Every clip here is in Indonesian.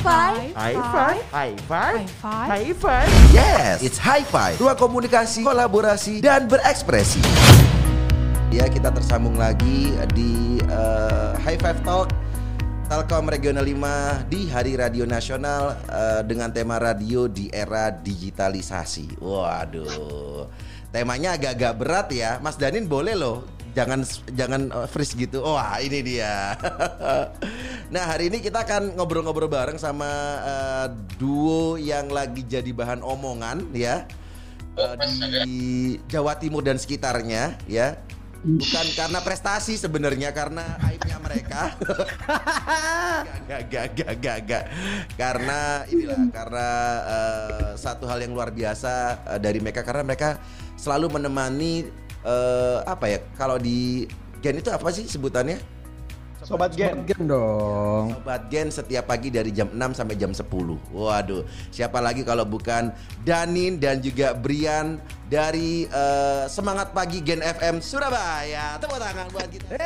five. High five, high five, High five. high five. Yes, it's Hi-Fi. Ruang komunikasi, kolaborasi, dan berekspresi. Ya, kita tersambung lagi di eh, High Five Talk Telkom Regional 5 di Hari Radio Nasional eh, dengan tema radio di era digitalisasi. Waduh. Temanya agak-agak berat ya. Mas Danin boleh loh jangan jangan eh, freeze gitu. Wah, ini dia. nah, hari ini kita akan ngobrol-ngobrol bareng sama eh, duo yang lagi jadi bahan omongan ya. eh, di Jawa Timur dan sekitarnya ya. Bukan karena prestasi sebenarnya karena aibnya mereka. gak, gak, gak, gak, gak. Karena inilah karena eh, satu hal yang luar biasa eh, dari mereka karena mereka selalu menemani eh, apa ya kalau di Gen itu apa sih sebutannya? Sobat Gen. Gen dong. Sobat Gen setiap pagi dari jam 6 sampai jam 10 Waduh Siapa lagi kalau bukan Danin dan juga Brian Dari eh, Semangat Pagi Gen FM Surabaya Tepuk tangan buat kita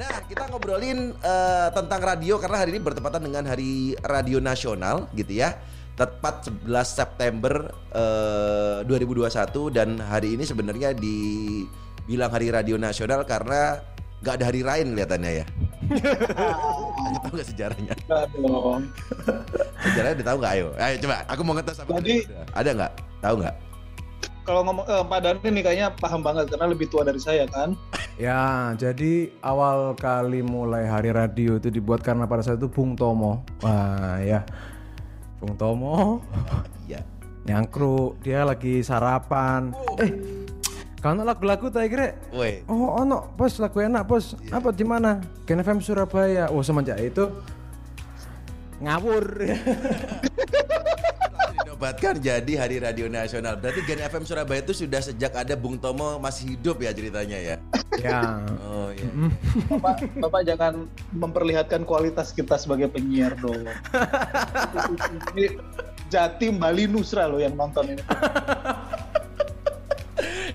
Nah kita ngobrolin eh, tentang radio Karena hari ini bertepatan dengan Hari Radio Nasional gitu ya Tepat 11 September eh, 2021 Dan hari ini sebenarnya dibilang Hari Radio Nasional Karena nggak ada hari lain kelihatannya ya Anda tahu nggak sejarahnya? Sejarahnya udah tahu nggak? Ayo, ayo coba. Aku mau ngetes sama Jadi- ada nggak? Tahu nggak? Kalau ngomong eh, Pak Dani nih kayaknya paham banget karena lebih tua dari saya kan. Ya, jadi awal kali mulai hari radio itu dibuat karena pada saat itu Bung Tomo. Wah, ya. Bung Tomo Ya. nyangkruk, dia lagi sarapan. Eh, kalau lagu-lagu tak kira Woi. Oh, ono, bos lagu enak, bos. Apa di mana? Gen FM Surabaya. Oh, semenjak itu ngawur. Dinobatkan jadi Hari Radio Nasional. Berarti Gen FM Surabaya itu sudah sejak ada Bung Tomo masih hidup ya ceritanya ya. Ya. Oh iya. Bapak, Bapak jangan memperlihatkan kualitas kita sebagai penyiar dong. Ini Jatim Bali Nusra loh yang nonton ini.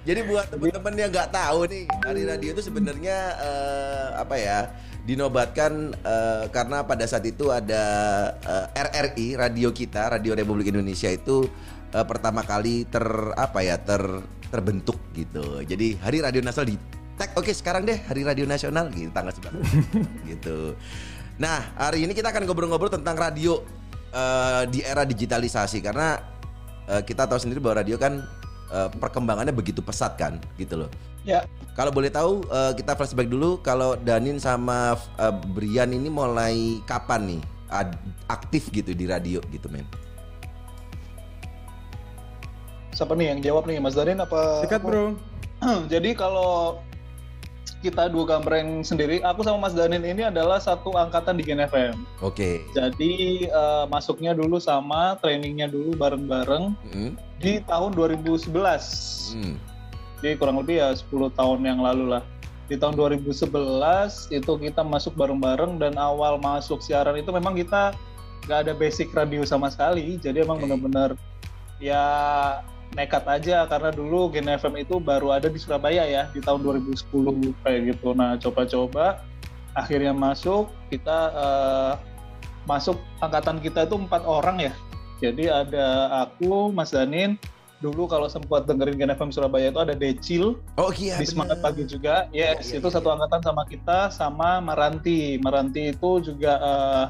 Jadi buat teman-teman yang nggak tahu nih, Hari Radio itu sebenarnya eh, apa ya? Dinobatkan eh, karena pada saat itu ada eh, RRI radio kita, Radio Republik Indonesia itu eh, pertama kali ter apa ya ter terbentuk gitu. Jadi Hari Radio Nasional di tag oke sekarang deh Hari Radio Nasional gitu tanggal 11 gitu. Nah hari ini kita akan ngobrol-ngobrol tentang radio eh, di era digitalisasi karena eh, kita tahu sendiri bahwa radio kan eh, perkembangannya begitu pesat kan gitu loh. Ya, Kalau boleh tahu eh, kita flashback dulu kalau Danin sama eh, Brian ini mulai kapan nih aktif gitu di radio gitu men? siapa nih yang jawab nih Mas Danin apa? Sikat, Bro. Jadi kalau kita dua gambreng sendiri, aku sama Mas Danin ini adalah satu angkatan di Gen FM. Oke. Jadi eh, masuknya dulu sama, trainingnya dulu bareng-bareng Hmm. di tahun 2011. Hmm. Jadi kurang lebih ya 10 tahun yang lalu lah. Di tahun 2011 itu kita masuk bareng-bareng dan awal masuk siaran itu memang kita nggak ada basic radio sama sekali. Jadi emang Oke. benar-benar ya nekat aja karena dulu Gen FM itu baru ada di Surabaya ya di tahun 2010 kayak gitu. Nah coba-coba akhirnya masuk kita eh, masuk angkatan kita itu empat orang ya. Jadi ada aku, Mas Danin, dulu kalau sempat dengerin Gen FM Surabaya itu ada Decil Oh iya. di Semangat bener. Pagi juga. Yes, Iya, iya, itu iya, satu iya. angkatan sama kita sama Maranti. Maranti itu juga eh,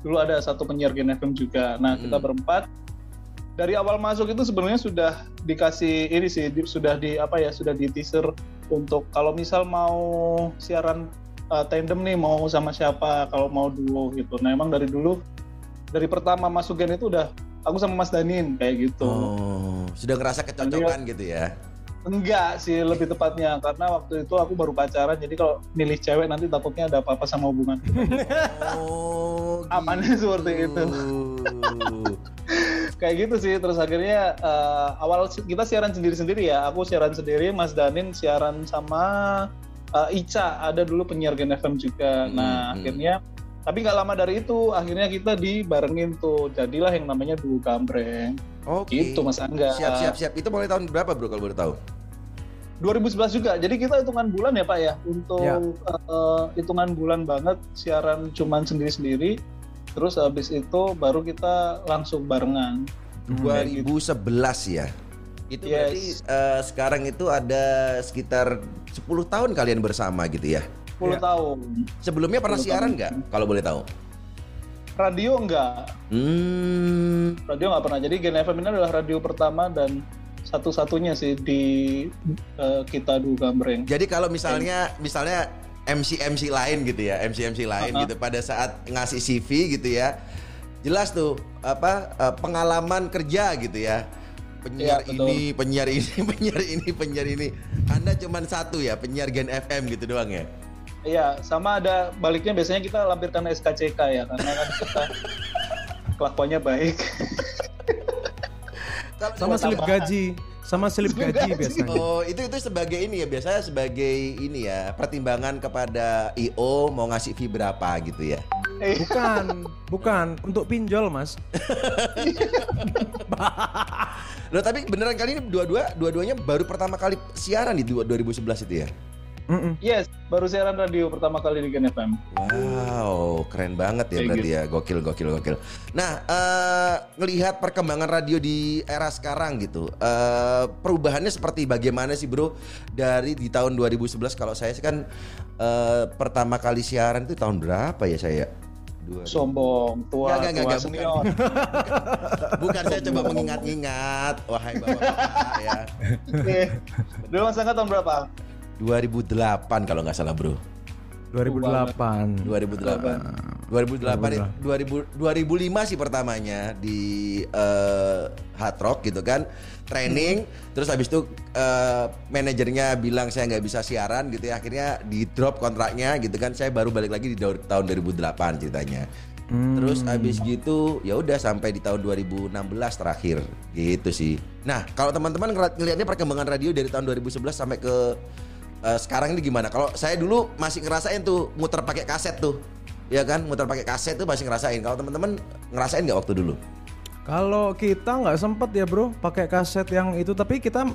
dulu ada satu penyiar Gen FM juga. Nah, kita Hmm. berempat dari awal masuk itu sebenarnya sudah dikasih ini sih di- sudah di apa ya sudah di teaser untuk kalau misal mau siaran eh, tandem nih mau sama siapa kalau mau duo gitu. Nah, emang dari dulu dari pertama masuk Gen itu udah aku sama Mas Danin kayak gitu. Oh, sudah ngerasa kecocokan gitu ya. Enggak sih lebih tepatnya karena waktu itu aku baru pacaran jadi kalau milih cewek nanti takutnya ada apa-apa sama hubungan. Oh. Amannya seperti itu. Kayak gitu sih terus akhirnya eh, awal kita siaran sendiri-sendiri ya. Aku siaran sendiri, Mas Danin siaran sama eh, Ica ada dulu penyiar Gen FM juga. Hmm, nah, hmm. akhirnya tapi nggak lama dari itu akhirnya kita dibarengin tuh jadilah yang namanya Duo Gambreng Oke. gitu Mas Angga Siap siap siap. Itu mulai tahun berapa bro kalau boleh tahu? 2011 juga. Jadi kita hitungan bulan ya Pak ya untuk Ya. eh, hitungan bulan banget siaran cuman sendiri-sendiri. Terus habis itu baru kita langsung barengan. Hmm. 2011 ya. Itu Yes. berarti eh, sekarang itu ada sekitar 10 tahun kalian bersama gitu ya. 10 Ya. tahun. Sebelumnya pernah 10 siaran nggak? Kalau boleh tahu. Radio enggak. Hmm. Radio nggak pernah. Jadi Gen FM ini adalah radio pertama dan satu-satunya sih di eh, kita dulu Gambreng. Jadi kalau misalnya misalnya MC MC lain gitu ya, MC MC lain Uh-huh. gitu pada saat ngasih CV gitu ya. Jelas tuh apa eh, pengalaman kerja gitu ya. Penyiar betul. ini, penyiar ini, penyiar ini, penyiar ini. Anda cuman satu ya, penyiar Gen FM gitu doang ya. Iya, sama ada baliknya biasanya kita lampirkan SKCK ya karena kan kita kelakuannya baik. Kalau Sama slip gaji, sama slip gaji gaji. biasanya. Oh, itu itu sebagai ini ya, biasanya sebagai ini ya, pertimbangan kepada IO mau ngasih fee berapa gitu ya. Bukan, bukan untuk pinjol, Mas. Loh, tapi beneran kali ini dua-dua dua-duanya baru pertama kali siaran di dua- 2011 itu ya. Mm-mm. Yes, baru siaran radio pertama kali di Gen FM. Wow, keren banget ya Kayak berarti gitu. ya, gokil, gokil, gokil. Nah, eh ngelihat perkembangan radio di era sekarang gitu, eh perubahannya seperti bagaimana sih bro? Dari di tahun 2011 kalau saya sih kan eh pertama kali siaran itu tahun berapa ya saya? Dua- Sombong, tua, Nggak, nggak, tua nggak, senior. Bukan saya coba mengingat-ingat, wahai bapak-bapak ya. Oke. Dulu Mas Angga tahun berapa? 2008 kalau nggak salah bro. 2008. 2008. 2008 2000 2005 sih pertamanya di eh, Hard Rock gitu kan. Training terus habis itu eh, manajernya bilang saya nggak bisa siaran gitu ya. Akhirnya di drop kontraknya gitu kan. Saya baru balik lagi di tahun 2008 ceritanya. Terus habis gitu ya udah sampai di tahun 2016 terakhir gitu sih. Nah, kalau teman-teman ngelihatnya perkembangan radio dari tahun 2011 sampai ke eh, sekarang ini gimana? Kalau saya dulu masih ngerasain tuh muter pakai kaset tuh. Ya kan, muter pakai kaset tuh masih ngerasain. Kalau teman-teman ngerasain nggak waktu dulu? Kalau kita nggak sempet ya bro pakai kaset yang itu tapi kita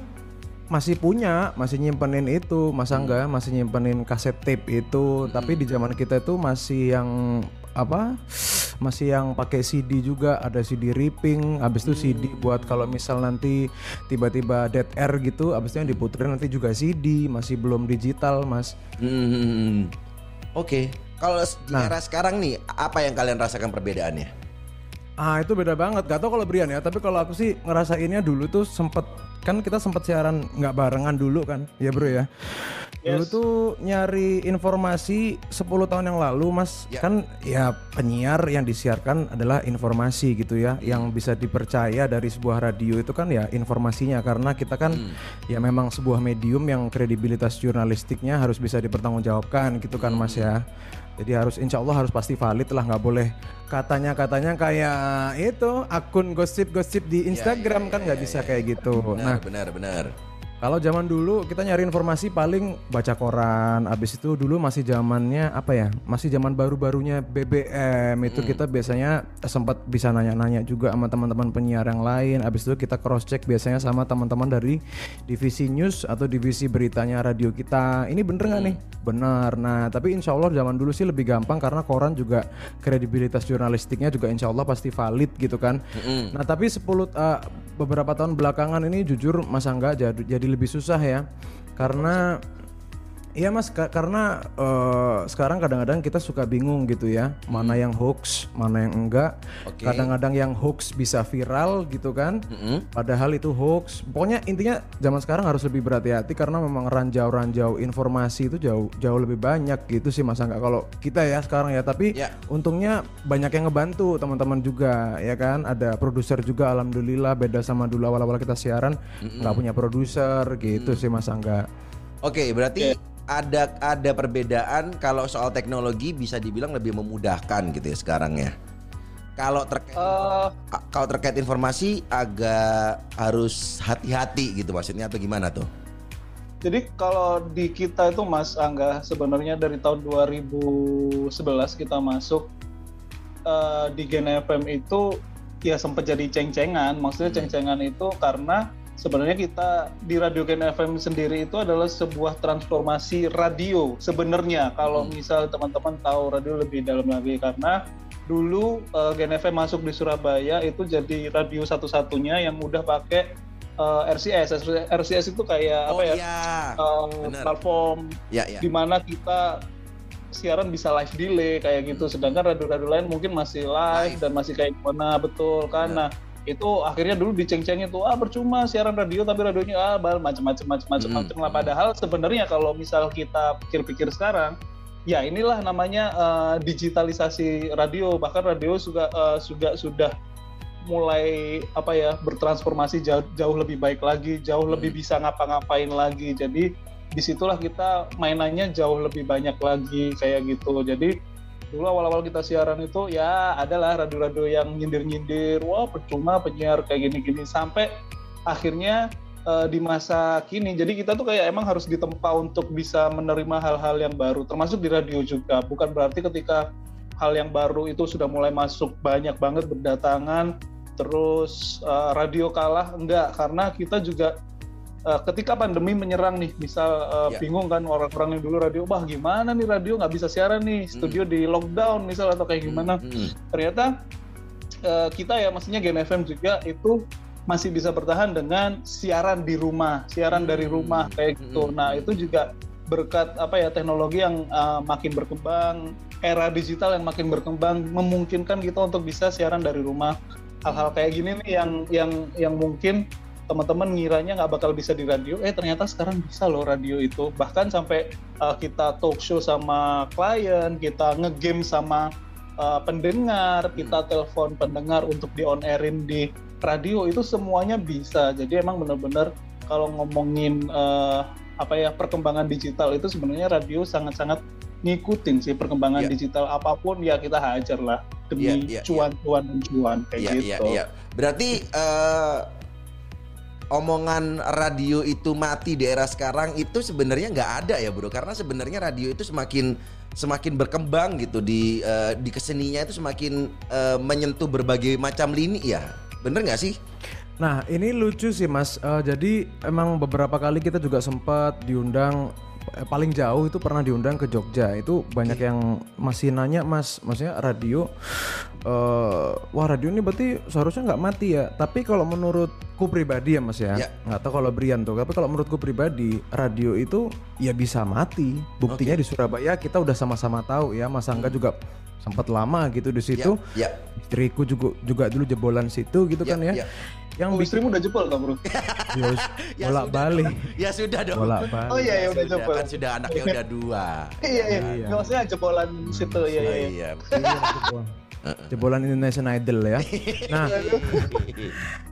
masih punya masih nyimpenin itu masa enggak masih nyimpenin kaset tape itu tapi di zaman kita itu masih yang apa masih yang pakai CD juga ada CD ripping habis itu CD buat kalau misal nanti tiba-tiba dead air gitu habis itu yang diputerin nanti juga CD masih belum digital mas Hmm. Oke. Kalau di Nah. era sekarang nih, apa yang kalian rasakan perbedaannya? Ah itu beda banget. Gak tau kalau Brian ya. Tapi kalau aku sih ngerasainnya dulu tuh sempet kan kita sempet siaran nggak barengan dulu kan, ya bro ya. Dulu Yes. tuh nyari informasi 10 tahun yang lalu mas Ya. kan ya penyiar yang disiarkan adalah informasi gitu ya yang bisa dipercaya dari sebuah radio itu kan ya informasinya karena kita kan ya memang sebuah medium yang kredibilitas jurnalistiknya harus bisa dipertanggungjawabkan gitu kan mas ya jadi harus insya Allah harus pasti valid lah nggak boleh katanya katanya kayak itu akun gosip-gosip di Instagram kan nggak bisa kayak gitu nah Benar, benar, benar. Kalau zaman dulu kita nyari informasi paling baca koran. Abis itu dulu masih zamannya apa ya? Masih zaman baru-barunya BBM itu kita biasanya sempat bisa nanya-nanya juga sama teman-teman penyiar yang lain. Abis itu kita cross check biasanya sama teman-teman dari divisi news atau divisi beritanya radio kita. Ini bener nggak nih? Benar. Nah tapi insya Allah zaman dulu sih lebih gampang karena koran juga kredibilitas jurnalistiknya juga insya Allah pasti valid gitu kan. Nah tapi 10 eh, beberapa tahun belakangan ini jujur Mas Angga jadi, jadi lebih susah ya. Karena Iya mas, ka- karena eh, sekarang kadang-kadang kita suka bingung gitu ya, mana yang hoax, mana yang enggak. Oke. Kadang-kadang yang hoax bisa viral gitu kan, padahal itu hoax. Pokoknya intinya zaman sekarang harus lebih berhati-hati karena memang ranjau-ranjau informasi itu jauh jauh lebih banyak gitu sih mas Angga. Kalau kita ya sekarang ya, tapi Ya. untungnya banyak yang ngebantu teman-teman juga ya kan. Ada produser juga, alhamdulillah beda sama dulu awal-awal kita siaran nggak punya produser gitu sih mas Angga. Oke, berarti ada ada perbedaan kalau soal teknologi bisa dibilang lebih memudahkan gitu ya sekarang ya. Kalau terkait a- kalau terkait informasi agak harus hati-hati gitu maksudnya atau gimana tuh? Jadi kalau di kita itu Mas Angga sebenarnya dari tahun 2011 kita masuk eh, di Gen FM itu ya sempat jadi ceng-cengan. Maksudnya ceng-cengan itu karena sebenarnya kita di Radio Gen FM sendiri itu adalah sebuah transformasi radio sebenarnya kalau hmm. misal teman-teman tahu radio lebih dalam lagi karena dulu uh, Gen FM masuk di Surabaya itu jadi radio satu-satunya yang udah pakai uh, RCS. RCS itu kayak oh, apa ya? Iya. Uh, platform ya, ya. di mana kita siaran bisa live delay kayak gitu. Sedangkan radio-radio lain mungkin masih live, live. dan masih kayak gimana betul kan. Nah, itu akhirnya dulu diceng-cengin tuh ah percuma siaran radio tapi radionya ah bal macam-macam macam-macam hmm. macam lah padahal sebenarnya kalau misal kita pikir-pikir sekarang ya inilah namanya uh, digitalisasi radio bahkan radio juga uh, juga sudah mulai apa ya bertransformasi jauh, jauh lebih baik lagi jauh hmm. lebih bisa ngapa-ngapain lagi jadi di situlah kita mainannya jauh lebih banyak lagi kayak gitu jadi dulu awal-awal kita siaran itu ya adalah radio-radio yang nyindir-nyindir. Wah percuma penyiar kayak gini-gini. Sampai akhirnya uh, di masa kini jadi kita tuh kayak emang harus ditempa untuk bisa menerima hal-hal yang baru. Termasuk di radio juga. Bukan berarti ketika hal yang baru itu sudah mulai masuk banyak banget berdatangan terus uh, radio kalah. Enggak karena kita juga uh, ketika pandemi menyerang nih, misal uh, yeah. bingung kan orang-orang yang dulu radio, wah gimana nih radio nggak bisa siaran nih, studio mm. di lockdown misal atau kayak gimana. Mm. Ternyata uh, kita ya, maksudnya Gen FM juga itu masih bisa bertahan dengan siaran di rumah, siaran mm. dari rumah kayak gitu. Mm. Nah itu juga berkat apa ya teknologi yang uh, makin berkembang, era digital yang makin berkembang memungkinkan kita untuk bisa siaran dari rumah. Hal-hal kayak gini nih yang yang yang mungkin teman-teman ngiranya nggak bakal bisa di radio, eh ternyata sekarang bisa loh radio itu. Bahkan sampai uh, kita talk show sama klien, kita ngegame sama uh, pendengar, kita hmm. telepon pendengar untuk di on airin di radio itu semuanya bisa. Jadi emang benar-benar kalau ngomongin uh, apa ya perkembangan digital itu sebenarnya radio sangat-sangat ngikutin sih perkembangan yeah. digital apa pun ya kita hajar lah demi yeah, yeah, cuan-cuan yeah. cuan kayak yeah, gitu. Yeah, yeah. Berarti uh, omongan radio itu mati di era sekarang itu sebenarnya nggak ada ya bro. Karena sebenarnya radio itu semakin semakin berkembang gitu di uh, di keseninya itu semakin uh, menyentuh berbagai macam lini ya. Bener nggak sih? Nah ini lucu sih mas. Uh, jadi emang beberapa kali kita juga sempat diundang paling jauh itu pernah diundang ke Jogja. Itu banyak yang masih nanya mas, maksudnya radio uh, wah radio ini berarti seharusnya nggak mati ya. Tapi kalau menurutku pribadi ya mas ya, ya. nggak tahu kalau Brian tuh. Tapi kalau menurutku pribadi radio itu ya bisa mati. Buktinya okay. di Surabaya kita udah sama-sama tahu ya. Mas Angga hmm. juga sempat lama gitu di situ. Ya. ya. Istriku juga juga dulu jebolan situ gitu ya, kan ya. ya. Yang oh, istrimu udah jebol kan bro? ya, ya bolak balik. Ya sudah dong. Bolak balik. Oh iya ya udah jebol. Kan sudah anaknya udah dua. iya iya. iya. Maksudnya jebolan situ ya. Oh, iya. iya. iya jebolan Indonesian Idol ya. Nah,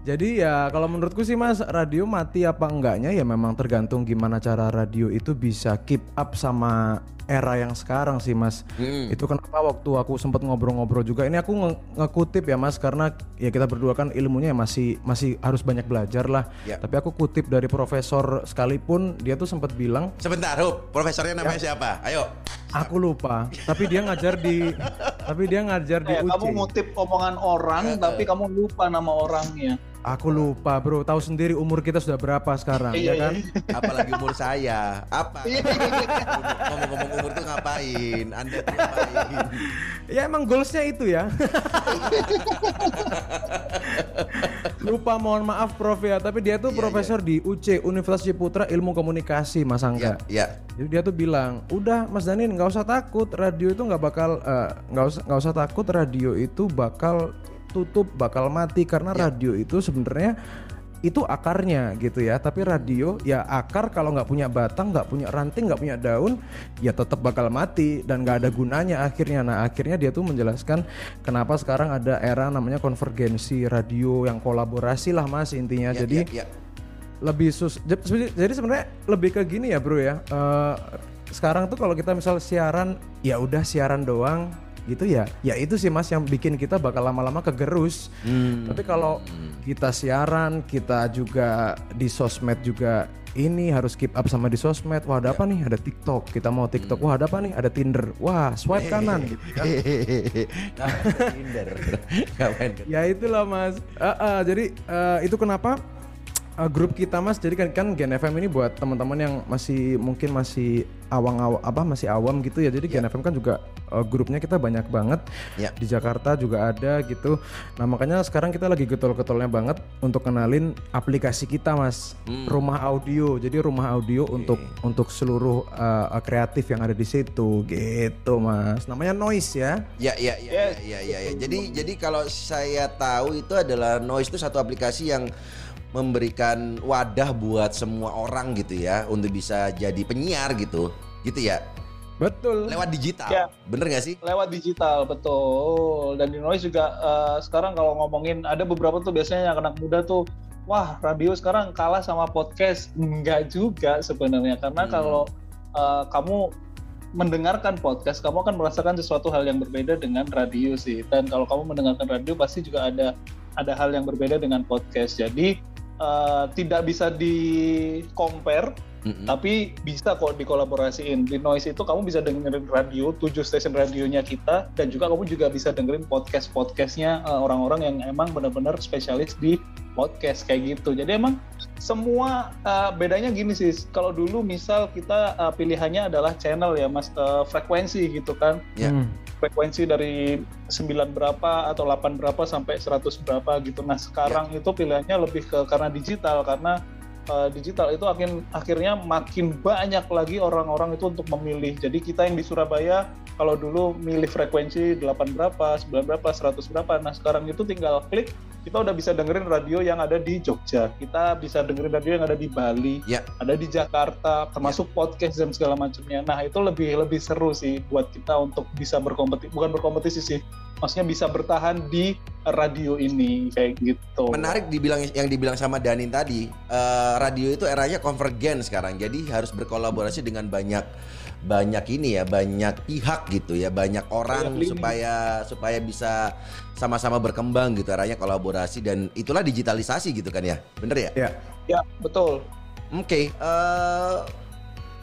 jadi ya kalau menurutku sih mas radio mati apa enggaknya ya memang tergantung gimana cara radio itu bisa keep up sama era yang sekarang sih mas. Hmm. Itu kenapa waktu aku sempat ngobrol-ngobrol juga. Ini aku nge ngekutip ya mas karena ya kita berdua kan ilmunya masih masih harus banyak belajar lah. Ya. Tapi aku kutip dari profesor sekalipun dia tuh sempat bilang. Sebentar, Rup. Profesornya namanya ya. siapa? Ayo. Aku lupa. tapi dia ngajar di tapi dia ngajar di UC. Kamu ngutip omongan orang tapi kamu lupa nama orangnya. Aku lupa bro, tahu sendiri umur kita sudah berapa sekarang, ya kan? Apalagi umur saya. Apa? Ngomong-ngomong umur tuh ngapain? Anda tuh ngapain? ya emang goalsnya itu ya. lupa mohon maaf Prof ya, tapi dia tuh ya, profesor ya. di UC Universitas Ciputra Ilmu Komunikasi Mas Angga. Iya. Ya. Jadi dia tuh bilang, udah Mas Danin nggak usah takut, radio itu nggak bakal eh, nggak uh, usah nggak usah takut, radio itu bakal tutup bakal mati karena ya. radio itu sebenarnya itu akarnya gitu ya tapi radio ya akar kalau nggak punya batang nggak punya ranting nggak punya daun ya tetap bakal mati dan nggak ada gunanya akhirnya nah akhirnya dia tuh menjelaskan kenapa sekarang ada era namanya konvergensi radio yang kolaborasi lah mas intinya ya, jadi ya, ya. lebih sus jadi sebenarnya lebih ke gini ya bro ya uh, sekarang tuh kalau kita misal siaran ya udah siaran doang gitu ya ya itu sih mas yang bikin kita bakal lama-lama kegerus. Hmm. tapi kalau kita siaran kita juga di sosmed juga ini harus keep up sama di sosmed. Wah ada ya. apa nih? Ada TikTok kita mau TikTok. Hmm. wah ada apa nih? Ada Tinder. Wah swipe kanan. Gitu kan Tinder. Ya itulah mas. Uh, uh, jadi uh, itu kenapa uh, grup kita mas jadi kan kan Gen FM ini buat teman-teman yang masih mungkin masih awang awang apa masih awam gitu ya. Jadi Gen FM kan juga uh, grupnya kita banyak banget. Ya. di Jakarta juga ada gitu. Nah makanya sekarang kita lagi getol-getolnya banget untuk kenalin aplikasi kita mas. Rumah audio. Jadi rumah audio untuk untuk seluruh uh, kreatif yang ada di situ. Gitu mas. Namanya Noise ya Ya, ya, ya, ya, ya, ya. Jadi, jadi kalau saya tahu itu adalah Noise itu satu aplikasi yang memberikan wadah buat semua orang gitu ya untuk bisa jadi penyiar gitu, gitu ya. betul Lewat digital, Ya. bener gak sih? lewat digital betul dan di noise juga eh, sekarang kalau ngomongin ada beberapa tuh biasanya yang anak muda tuh wah radio sekarang kalah sama podcast enggak juga sebenarnya karena Hmm. kalau eh, kamu mendengarkan podcast kamu akan merasakan sesuatu hal yang berbeda dengan radio sih dan kalau kamu mendengarkan radio pasti juga ada ada hal yang berbeda dengan podcast jadi eh, tidak bisa di compare Mm-mm. tapi bisa kok dikolaborasiin di noise itu kamu bisa dengerin radio tujuh stasiun radionya kita dan juga kamu juga bisa dengerin podcast podcastnya eh, orang-orang yang emang benar-benar spesialis di podcast kayak gitu jadi emang semua eh, bedanya gini sih kalau dulu misal kita eh, pilihannya adalah channel ya mas eh, frekuensi gitu kan Ya. Hmm. Frekuensi dari 9 berapa atau 8 berapa sampai 100 berapa gitu. Nah, sekarang itu pilihannya lebih ke karena digital karena uh, digital itu akhir akhirnya makin banyak lagi orang-orang itu untuk memilih. Jadi kita yang di Surabaya kalau dulu milih frekuensi 8 berapa, 9 berapa, 100 berapa. Nah, sekarang itu tinggal klik kita udah bisa dengerin radio yang ada di Jogja. Kita bisa dengerin radio yang ada di Bali, Ya. ada di Jakarta, termasuk podcast dan segala macamnya. Nah, itu lebih lebih seru sih buat kita untuk bisa berkompetisi, bukan berkompetisi sih. Maksudnya bisa bertahan di radio ini kayak gitu. Menarik dibilang yang dibilang sama Danin tadi, eh, radio itu eranya konvergen sekarang. Jadi harus berkolaborasi dengan banyak banyak ini ya, banyak pihak gitu ya, banyak orang Banyak supaya supaya bisa sama-sama berkembang gitu eranya kolaborasi dan itulah digitalisasi gitu kan ya. Bener ya? ya Ya, betul. Oke, eh,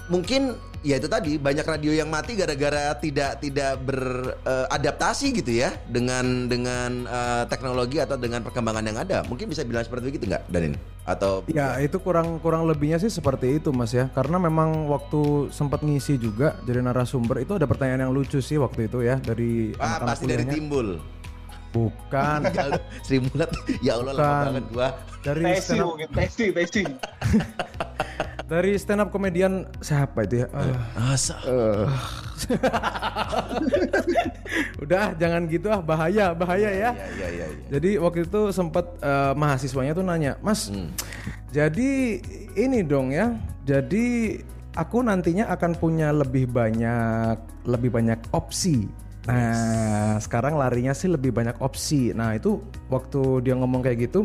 mungkin ya itu tadi banyak radio yang mati gara-gara tidak tidak beradaptasi gitu ya dengan dengan eh, teknologi atau dengan perkembangan yang ada. Mungkin bisa bilang seperti itu nggak, Danin? Atau Ya itu kurang kurang lebihnya sih seperti itu mas ya karena memang waktu sempat ngisi juga jadi narasumber itu ada pertanyaan yang lucu sih waktu itu ya dari ah, anak-anak pasti dari timbul. bukan Ya, Sri Mulat, ya Allah lama banget gua. dari Tesi mungkin, tesi, tesi. dari stand up komedian siapa itu ya Ah, Asa. eh. udah jangan gitu ah bahaya bahaya ya Ya, ya, ya, ya. Jadi waktu itu sempat eh, mahasiswanya tuh nanya, Mas, Hmm. jadi ini dong ya, jadi aku nantinya akan punya lebih banyak lebih banyak opsi. Nah, sekarang larinya sih lebih banyak opsi. Nah, itu waktu dia ngomong kayak gitu,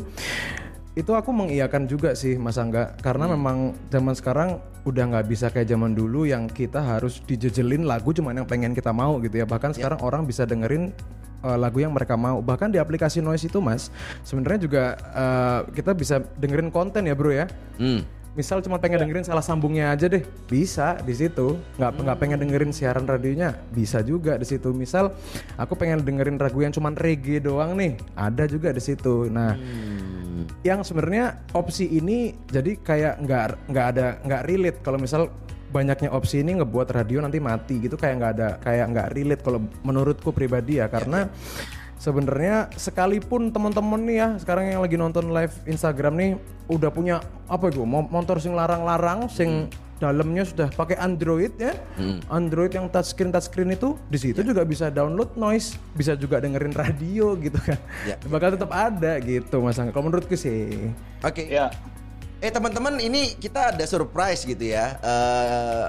itu aku mengiyakan juga sih Mas Angga. Karena memang zaman sekarang udah nggak bisa kayak zaman dulu yang kita harus dijejelin lagu cuman yang pengen kita mau gitu ya. Bahkan sekarang orang bisa dengerin uh, lagu yang mereka mau. Bahkan di aplikasi noise itu Mas sebenarnya juga uh, kita bisa dengerin konten ya bro ya. Hmm. misal cuma pengen dengerin salah sambungnya aja deh. Bisa di situ. Nggak nggak pengen dengerin siaran radionya bisa juga di situ. Misal aku pengen dengerin lagu yang cuma reggae doang nih ada juga di situ. Nah yang sebenarnya opsi ini jadi kayak nggak nggak ada nggak relate. Kalau misal banyaknya opsi ini ngebuat radio nanti mati gitu kayak nggak ada kayak nggak relate kalau menurutku pribadi ya. Karena sebenarnya sekalipun teman-teman nih ya sekarang yang lagi nonton live Instagram nih udah punya apa mo- motor sing larang-larang sing dalamnya sudah pakai Android ya Android yang touchscreen touchscreen itu di situ juga bisa download noise bisa juga dengerin radio gitu kan Ya. bakal tetap ada gitu mas Angga kalau menurutku sih Oke. Ya, Eh teman-teman ini kita ada surprise gitu ya. Eh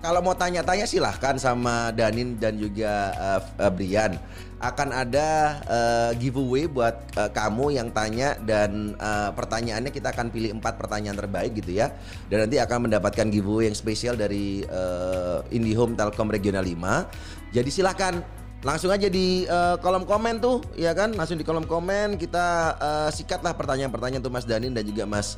kalau mau tanya-tanya silahkan sama Danin dan juga eh, Brian. Akan ada eh, giveaway buat eh, kamu yang tanya dan eh, pertanyaannya kita akan pilih empat pertanyaan terbaik gitu ya. Dan nanti akan mendapatkan giveaway yang spesial dari eh, IndiHome Telkom Regional 5. Jadi silahkan langsung aja di uh, kolom komen tuh, ya kan? Langsung di kolom komen kita uh, sikatlah pertanyaan-pertanyaan tuh Mas Danin dan juga Mas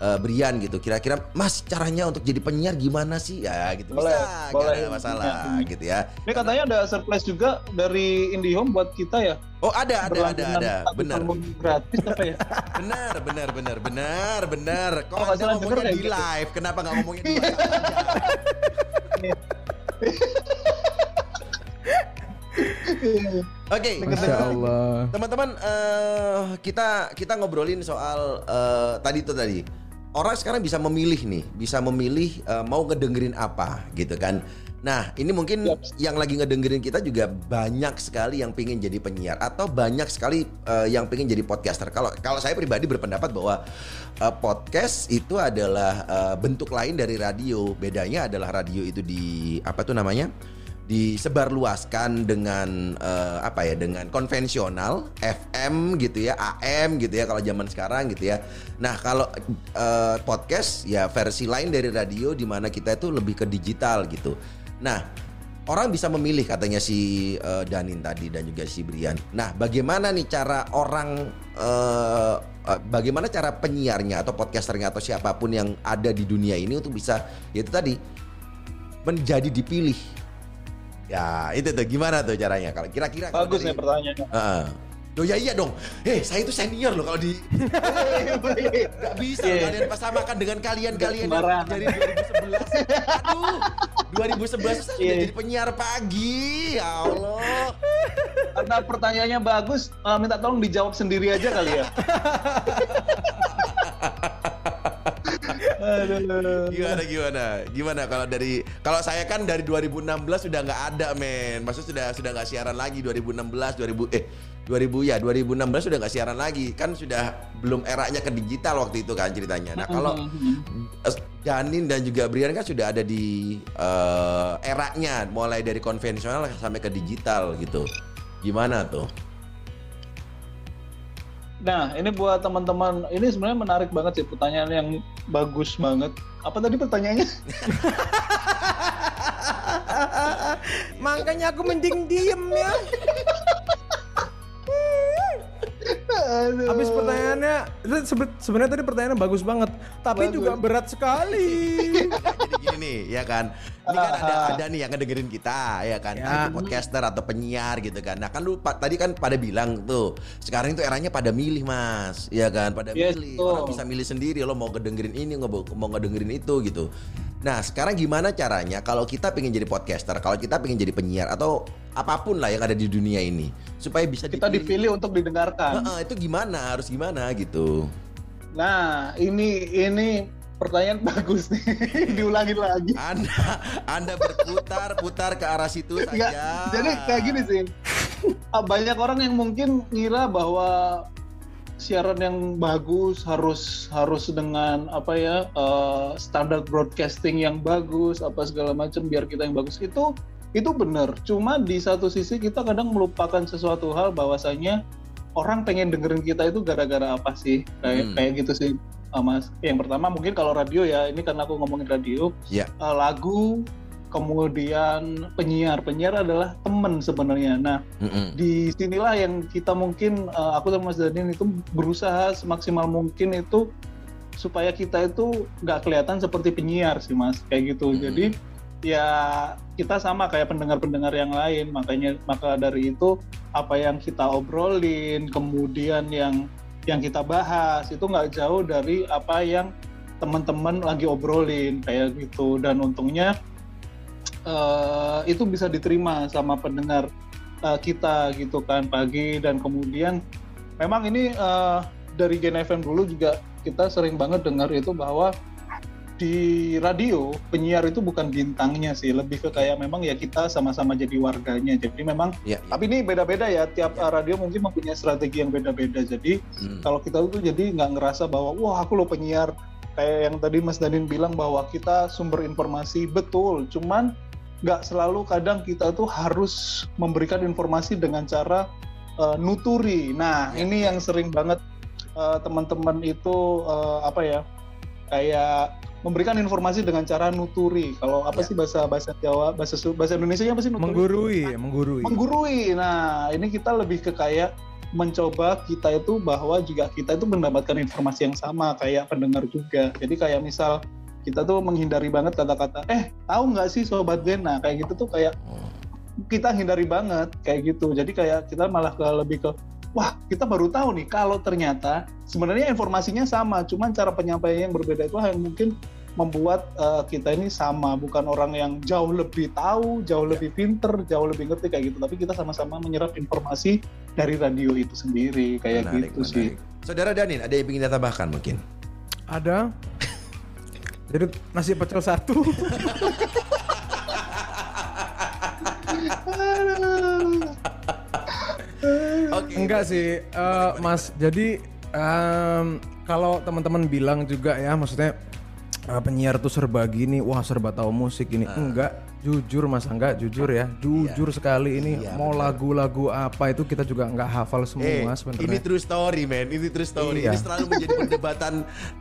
uh, Brian gitu. Kira-kira Mas caranya untuk jadi penyiar gimana sih? Ya gitu boleh, bisa, boleh. gak ada masalah ya. gitu ya. Ini katanya ada surprise juga dari IndiHome buat kita ya. Oh ada ada ada ada benar gratis apa ya benar benar benar benar benar kok oh, anda ngomongnya di gitu. live kenapa nggak ngomongnya di live Oke, okay, Allah. Teman-teman, uh, kita kita ngobrolin soal uh, tadi itu tadi. Orang sekarang bisa memilih nih, bisa memilih uh, mau ngedengerin apa gitu kan. Nah, ini mungkin yep. yang lagi ngedengerin kita juga banyak sekali yang pingin jadi penyiar atau banyak sekali uh, yang pingin jadi podcaster. Kalau kalau saya pribadi berpendapat bahwa uh, podcast itu adalah uh, bentuk lain dari radio. Bedanya adalah radio itu di apa tuh namanya? Disebarluaskan dengan uh, apa ya dengan konvensional FM gitu ya AM gitu ya kalau zaman sekarang gitu ya. Nah kalau uh, podcast ya versi lain dari radio di mana kita itu lebih ke digital gitu. Nah orang bisa memilih katanya si uh, Danin tadi dan juga si Brian. Nah bagaimana nih cara orang uh, bagaimana cara penyiarnya atau podcasternya atau siapa pun yang ada di dunia ini untuk bisa yaitu tadi menjadi dipilih Ya itu tuh gimana tuh caranya kalau kira-kira bagus nih pertanyaannya. Uh, Loh ya iya dong. Eh, saya itu senior loh kalau di Gak bisa yeah. kalian pasamakan dengan kalian-kalian yang dari 2011. Aduh. 2011 saya yeah. jadi penyiar pagi. Ya Allah. Karena pertanyaannya bagus, uh, minta tolong dijawab sendiri aja kali ya. gimana gimana? Gimana kalau dari kalau saya kan dari 2016 sudah nggak ada men. Maksud sudah sudah nggak siaran lagi 2016 2000 eh 2000 ya 2016 sudah nggak siaran lagi. Kan sudah belum eranya ke digital waktu itu kan ceritanya. Nah kalau Janin dan juga Brian kan sudah ada di uh, eranya mulai dari konvensional sampai ke digital gitu. Gimana tuh Nah, ini buat teman-teman, ini sebenarnya menarik banget sih pertanyaan yang bagus banget. Apa tadi pertanyaannya? Makanya aku mending diem ya. Habis pertanyaannya sebenarnya tadi pertanyaannya bagus banget, tapi bagus. juga berat sekali. Nih, ya kan. Ini kan ada ada nih yang ngedengerin kita, ya kan. Ya. podcaster atau penyiar gitu kan. Nah, kan lu tadi kan pada bilang tuh, sekarang itu eranya pada milih, Mas. Ya kan, pada yes, milih. Orang bisa milih sendiri lo mau ngedengerin ini, mau ngedengerin itu gitu. Nah, sekarang gimana caranya kalau kita pengen jadi podcaster, kalau kita pengen jadi penyiar atau apa pun lah yang ada di dunia ini supaya bisa kita dipilih, dipilih untuk didengarkan. Nah, itu gimana? Harus gimana gitu. Nah, ini ini pertanyaan bagus nih. Diulangin lagi. Anda Anda berputar-putar ke arah situ saja. Nggak, jadi kayak gini sih. Banyak orang yang mungkin ngira bahwa siaran yang bagus harus harus dengan apa ya uh, standar broadcasting yang bagus apa segala macam biar kita yang bagus itu itu benar cuma di satu sisi kita kadang melupakan sesuatu hal bahwasanya orang pengen dengerin kita itu gara-gara apa sih kayak hmm. kayak gitu sih uh, mas yang pertama mungkin kalau radio ya ini karena aku ngomongin radio yeah. Ya. uh, lagu kemudian penyiar penyiar adalah teman sebenarnya nah mm-hmm. di sinilah yang kita mungkin uh, aku dan Mas Danin itu berusaha semaksimal mungkin itu supaya kita itu nggak kelihatan seperti penyiar sih mas kayak gitu mm-hmm. jadi ya kita sama kayak pendengar-pendengar yang lain makanya maka dari itu apa yang kita obrolin kemudian yang yang kita bahas itu nggak jauh dari apa yang teman-teman lagi obrolin kayak gitu. Dan untungnya uh, itu bisa diterima sama pendengar uh, kita gitu kan pagi. Dan kemudian memang ini uh, dari Gen FM dulu juga kita sering banget dengar itu bahwa di radio penyiar itu bukan bintangnya sih lebih ke kayak memang ya kita sama-sama jadi warganya jadi memang ya, ya. tapi ini beda-beda ya tiap ya. radio mungkin mempunyai strategi yang beda-beda jadi hmm. kalau kita tuh jadi nggak ngerasa bahwa wah aku lo penyiar kayak yang tadi Mas Danin bilang bahwa kita sumber informasi betul cuman nggak selalu kadang kita tuh harus memberikan informasi dengan cara uh, nuturi. Nah, ya. ini yang sering banget uh, teman-teman itu uh, apa ya? kayak memberikan informasi dengan cara nuturi. Kalau apa Ya. sih bahasa bahasa Jawa, bahasa bahasa Indonesia apa sih nuturi? Menggurui, menggurui. Menggurui. Nah, ini kita lebih ke kayak mencoba kita itu bahwa juga kita itu mendapatkan informasi yang sama kayak pendengar juga. Jadi kayak misal kita tuh menghindari banget kata-kata, eh tahu nggak sih sobat Gen? Nah kayak gitu tuh kayak kita hindari banget kayak gitu. Jadi kayak kita malah ke lebih ke wah kita baru tahu nih kalau ternyata sebenarnya informasinya sama, cuman cara penyampaiannya yang berbeda itu yang mungkin membuat eh, kita ini sama, bukan orang yang jauh lebih tahu, jauh Ya. lebih pinter, jauh lebih ngerti kayak gitu. Tapi kita sama-sama menyerap informasi dari radio itu sendiri kayak Menarik, gitu sih. menarik. Saudara Danin, ada yang ingin ditambahkan mungkin? Ada. Jadi nasi pecel satu. Oke. Enggak sih, eh, Mas. Jadi em, kalau teman-teman bilang juga ya, maksudnya eh, penyiar tuh serba gini, wah serba tahu musik ini. Enggak, jujur Mas Angga, jujur ya, jujur sekali ini. Iya, mau lagu-lagu apa itu kita juga nggak hafal Eh, semua ini sebenarnya. true story, man. Ini true story. Iya. Ini selalu menjadi perdebatan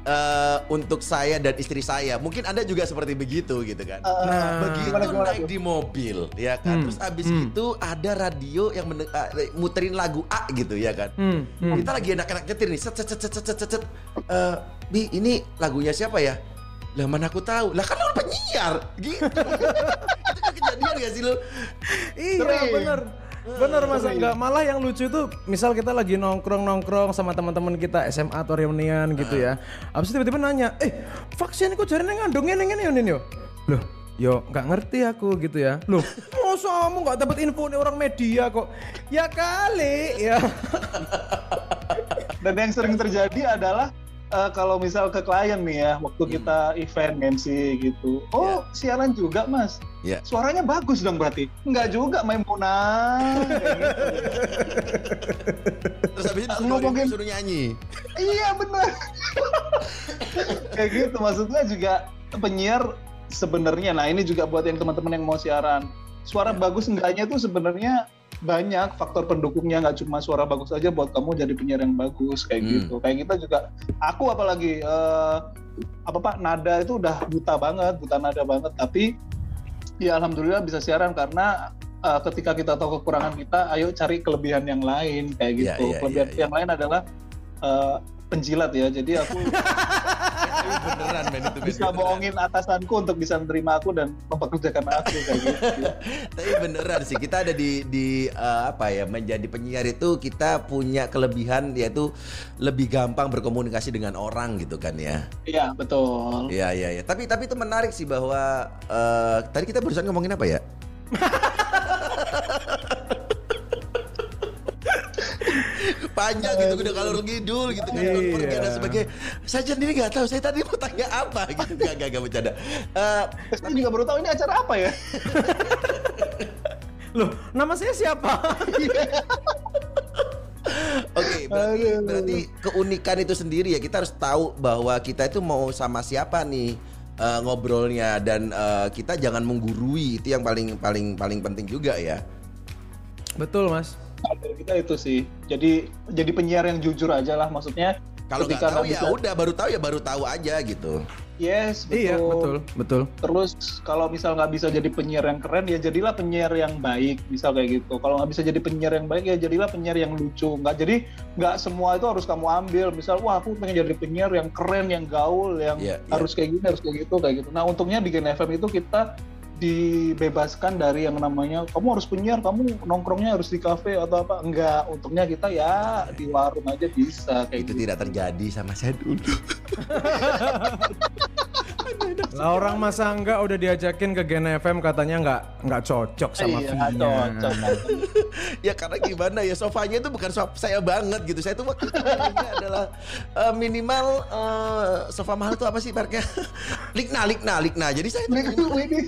eh, untuk saya dan istri saya. Mungkin anda juga seperti begitu, gitu kan? Nah, Begitu gimana, gimana naik di mobil, ya kan? Hmm, Terus abis hmm. itu ada radio yang mende- eh, muterin lagu A gitu, ya kan? Hmm, hmm. Kita lagi enak-enak nyetir nih, set set set set set set. set. Eh, Bi, ini lagunya siapa ya? Lah mana aku tahu? Lah kan lu penyiar, gitu. itu kan kejadian gak sih lu? Iya Sering. bener Bener mas enggak malah yang lucu tuh misal kita lagi nongkrong nongkrong sama teman-teman kita SMA atau reunian gitu ya. Abis itu tiba-tiba nanya, eh vaksin kok jarene ngandungnya ini ini ini yo. Loh, yo nggak ngerti aku gitu ya. Loh, masa kamu nggak dapat info nih orang media kok? Ya kali ya. Dan yang sering terjadi adalah eh, kalau misal ke klien nih ya, waktu Hmm. kita event MC gitu. Oh, siaran juga mas. Ya. Suaranya bagus dong berarti. Enggak juga. Kayak gitu. Terus abis itu Ngomongin- ngomongin suruh nyanyi. iya benar. Kayak gitu maksudnya juga penyiar sebenarnya. Nah ini juga buat yang teman-teman yang mau siaran. Suara Ya. bagus enggaknya tuh sebenarnya banyak faktor pendukungnya nggak cuma suara bagus aja buat kamu jadi penyiar yang bagus kayak Hmm. gitu. Kayak kita juga aku apalagi eh, apa pak nada itu udah buta banget, buta nada banget. Tapi ya alhamdulillah bisa siaran karena eh, ketika kita tahu kekurangan kita, ayo cari kelebihan yang lain kayak Iya, gitu. iya, kelebihan iya, iya. yang lain adalah eh, penjilat ya. Jadi aku beneran men itu bisa bohongin atasanku untuk bisa menerima aku dan mempekerjakan aku kayak gitu. Tapi beneran sih kita ada di di eh, apa ya menjadi penyiar itu kita punya kelebihan yaitu lebih gampang berkomunikasi dengan orang gitu kan ya. Iya betul. Iya iya iya. Tapi tapi itu menarik sih bahwa eh, tadi kita barusan ngomongin apa ya? panjang gitu udah kalau ngidul gitu kan Iya. pergi dan sebagainya saya sendiri nggak tahu saya tadi mau tanya apa gitu gak gak gak bercanda Eh, Saya juga baru tahu ini acara apa ya. Loh, nama saya siapa? Oke, berarti, Aduh. berarti keunikan itu sendiri ya kita harus tahu bahwa kita itu mau sama siapa nih eh, ngobrolnya dan eh, kita jangan menggurui itu yang paling paling paling penting juga ya. Betul mas. Dari kita itu sih. Jadi jadi penyiar yang jujur aja lah maksudnya. Kalau nggak ketika tahu ya bisa- udah baru tahu ya baru tahu aja gitu. Yes betul. Iya betul betul. Terus kalau misal nggak bisa jadi penyiar yang keren ya jadilah penyiar yang baik misal kayak gitu. Kalau nggak bisa jadi penyiar yang baik ya jadilah penyiar yang lucu. Nggak jadi nggak semua itu harus kamu ambil. Misal wah aku pengen jadi penyiar yang keren, yang gaul, yang Iya, iya. harus kayak gini, harus kayak gitu, kayak gitu. Nah untungnya di Gen FM itu kita dibebaskan dari yang namanya kamu harus penyiar, kamu nongkrongnya harus di kafe atau apa. Enggak, untungnya kita ya di warung aja bisa kayak Itu gitu. tidak terjadi sama saya dulu. Lah orang Mas Angga udah diajakin ke Gen FM katanya nggak nggak cocok sama Iya, cocok. ya karena gimana ya sofanya itu bukan sofa saya banget gitu. Saya tuh waktu itu adalah eh, minimal eh, sofa mahal itu apa sih mereknya? Likna, Likna, Likna. Jadi saya tuh Ini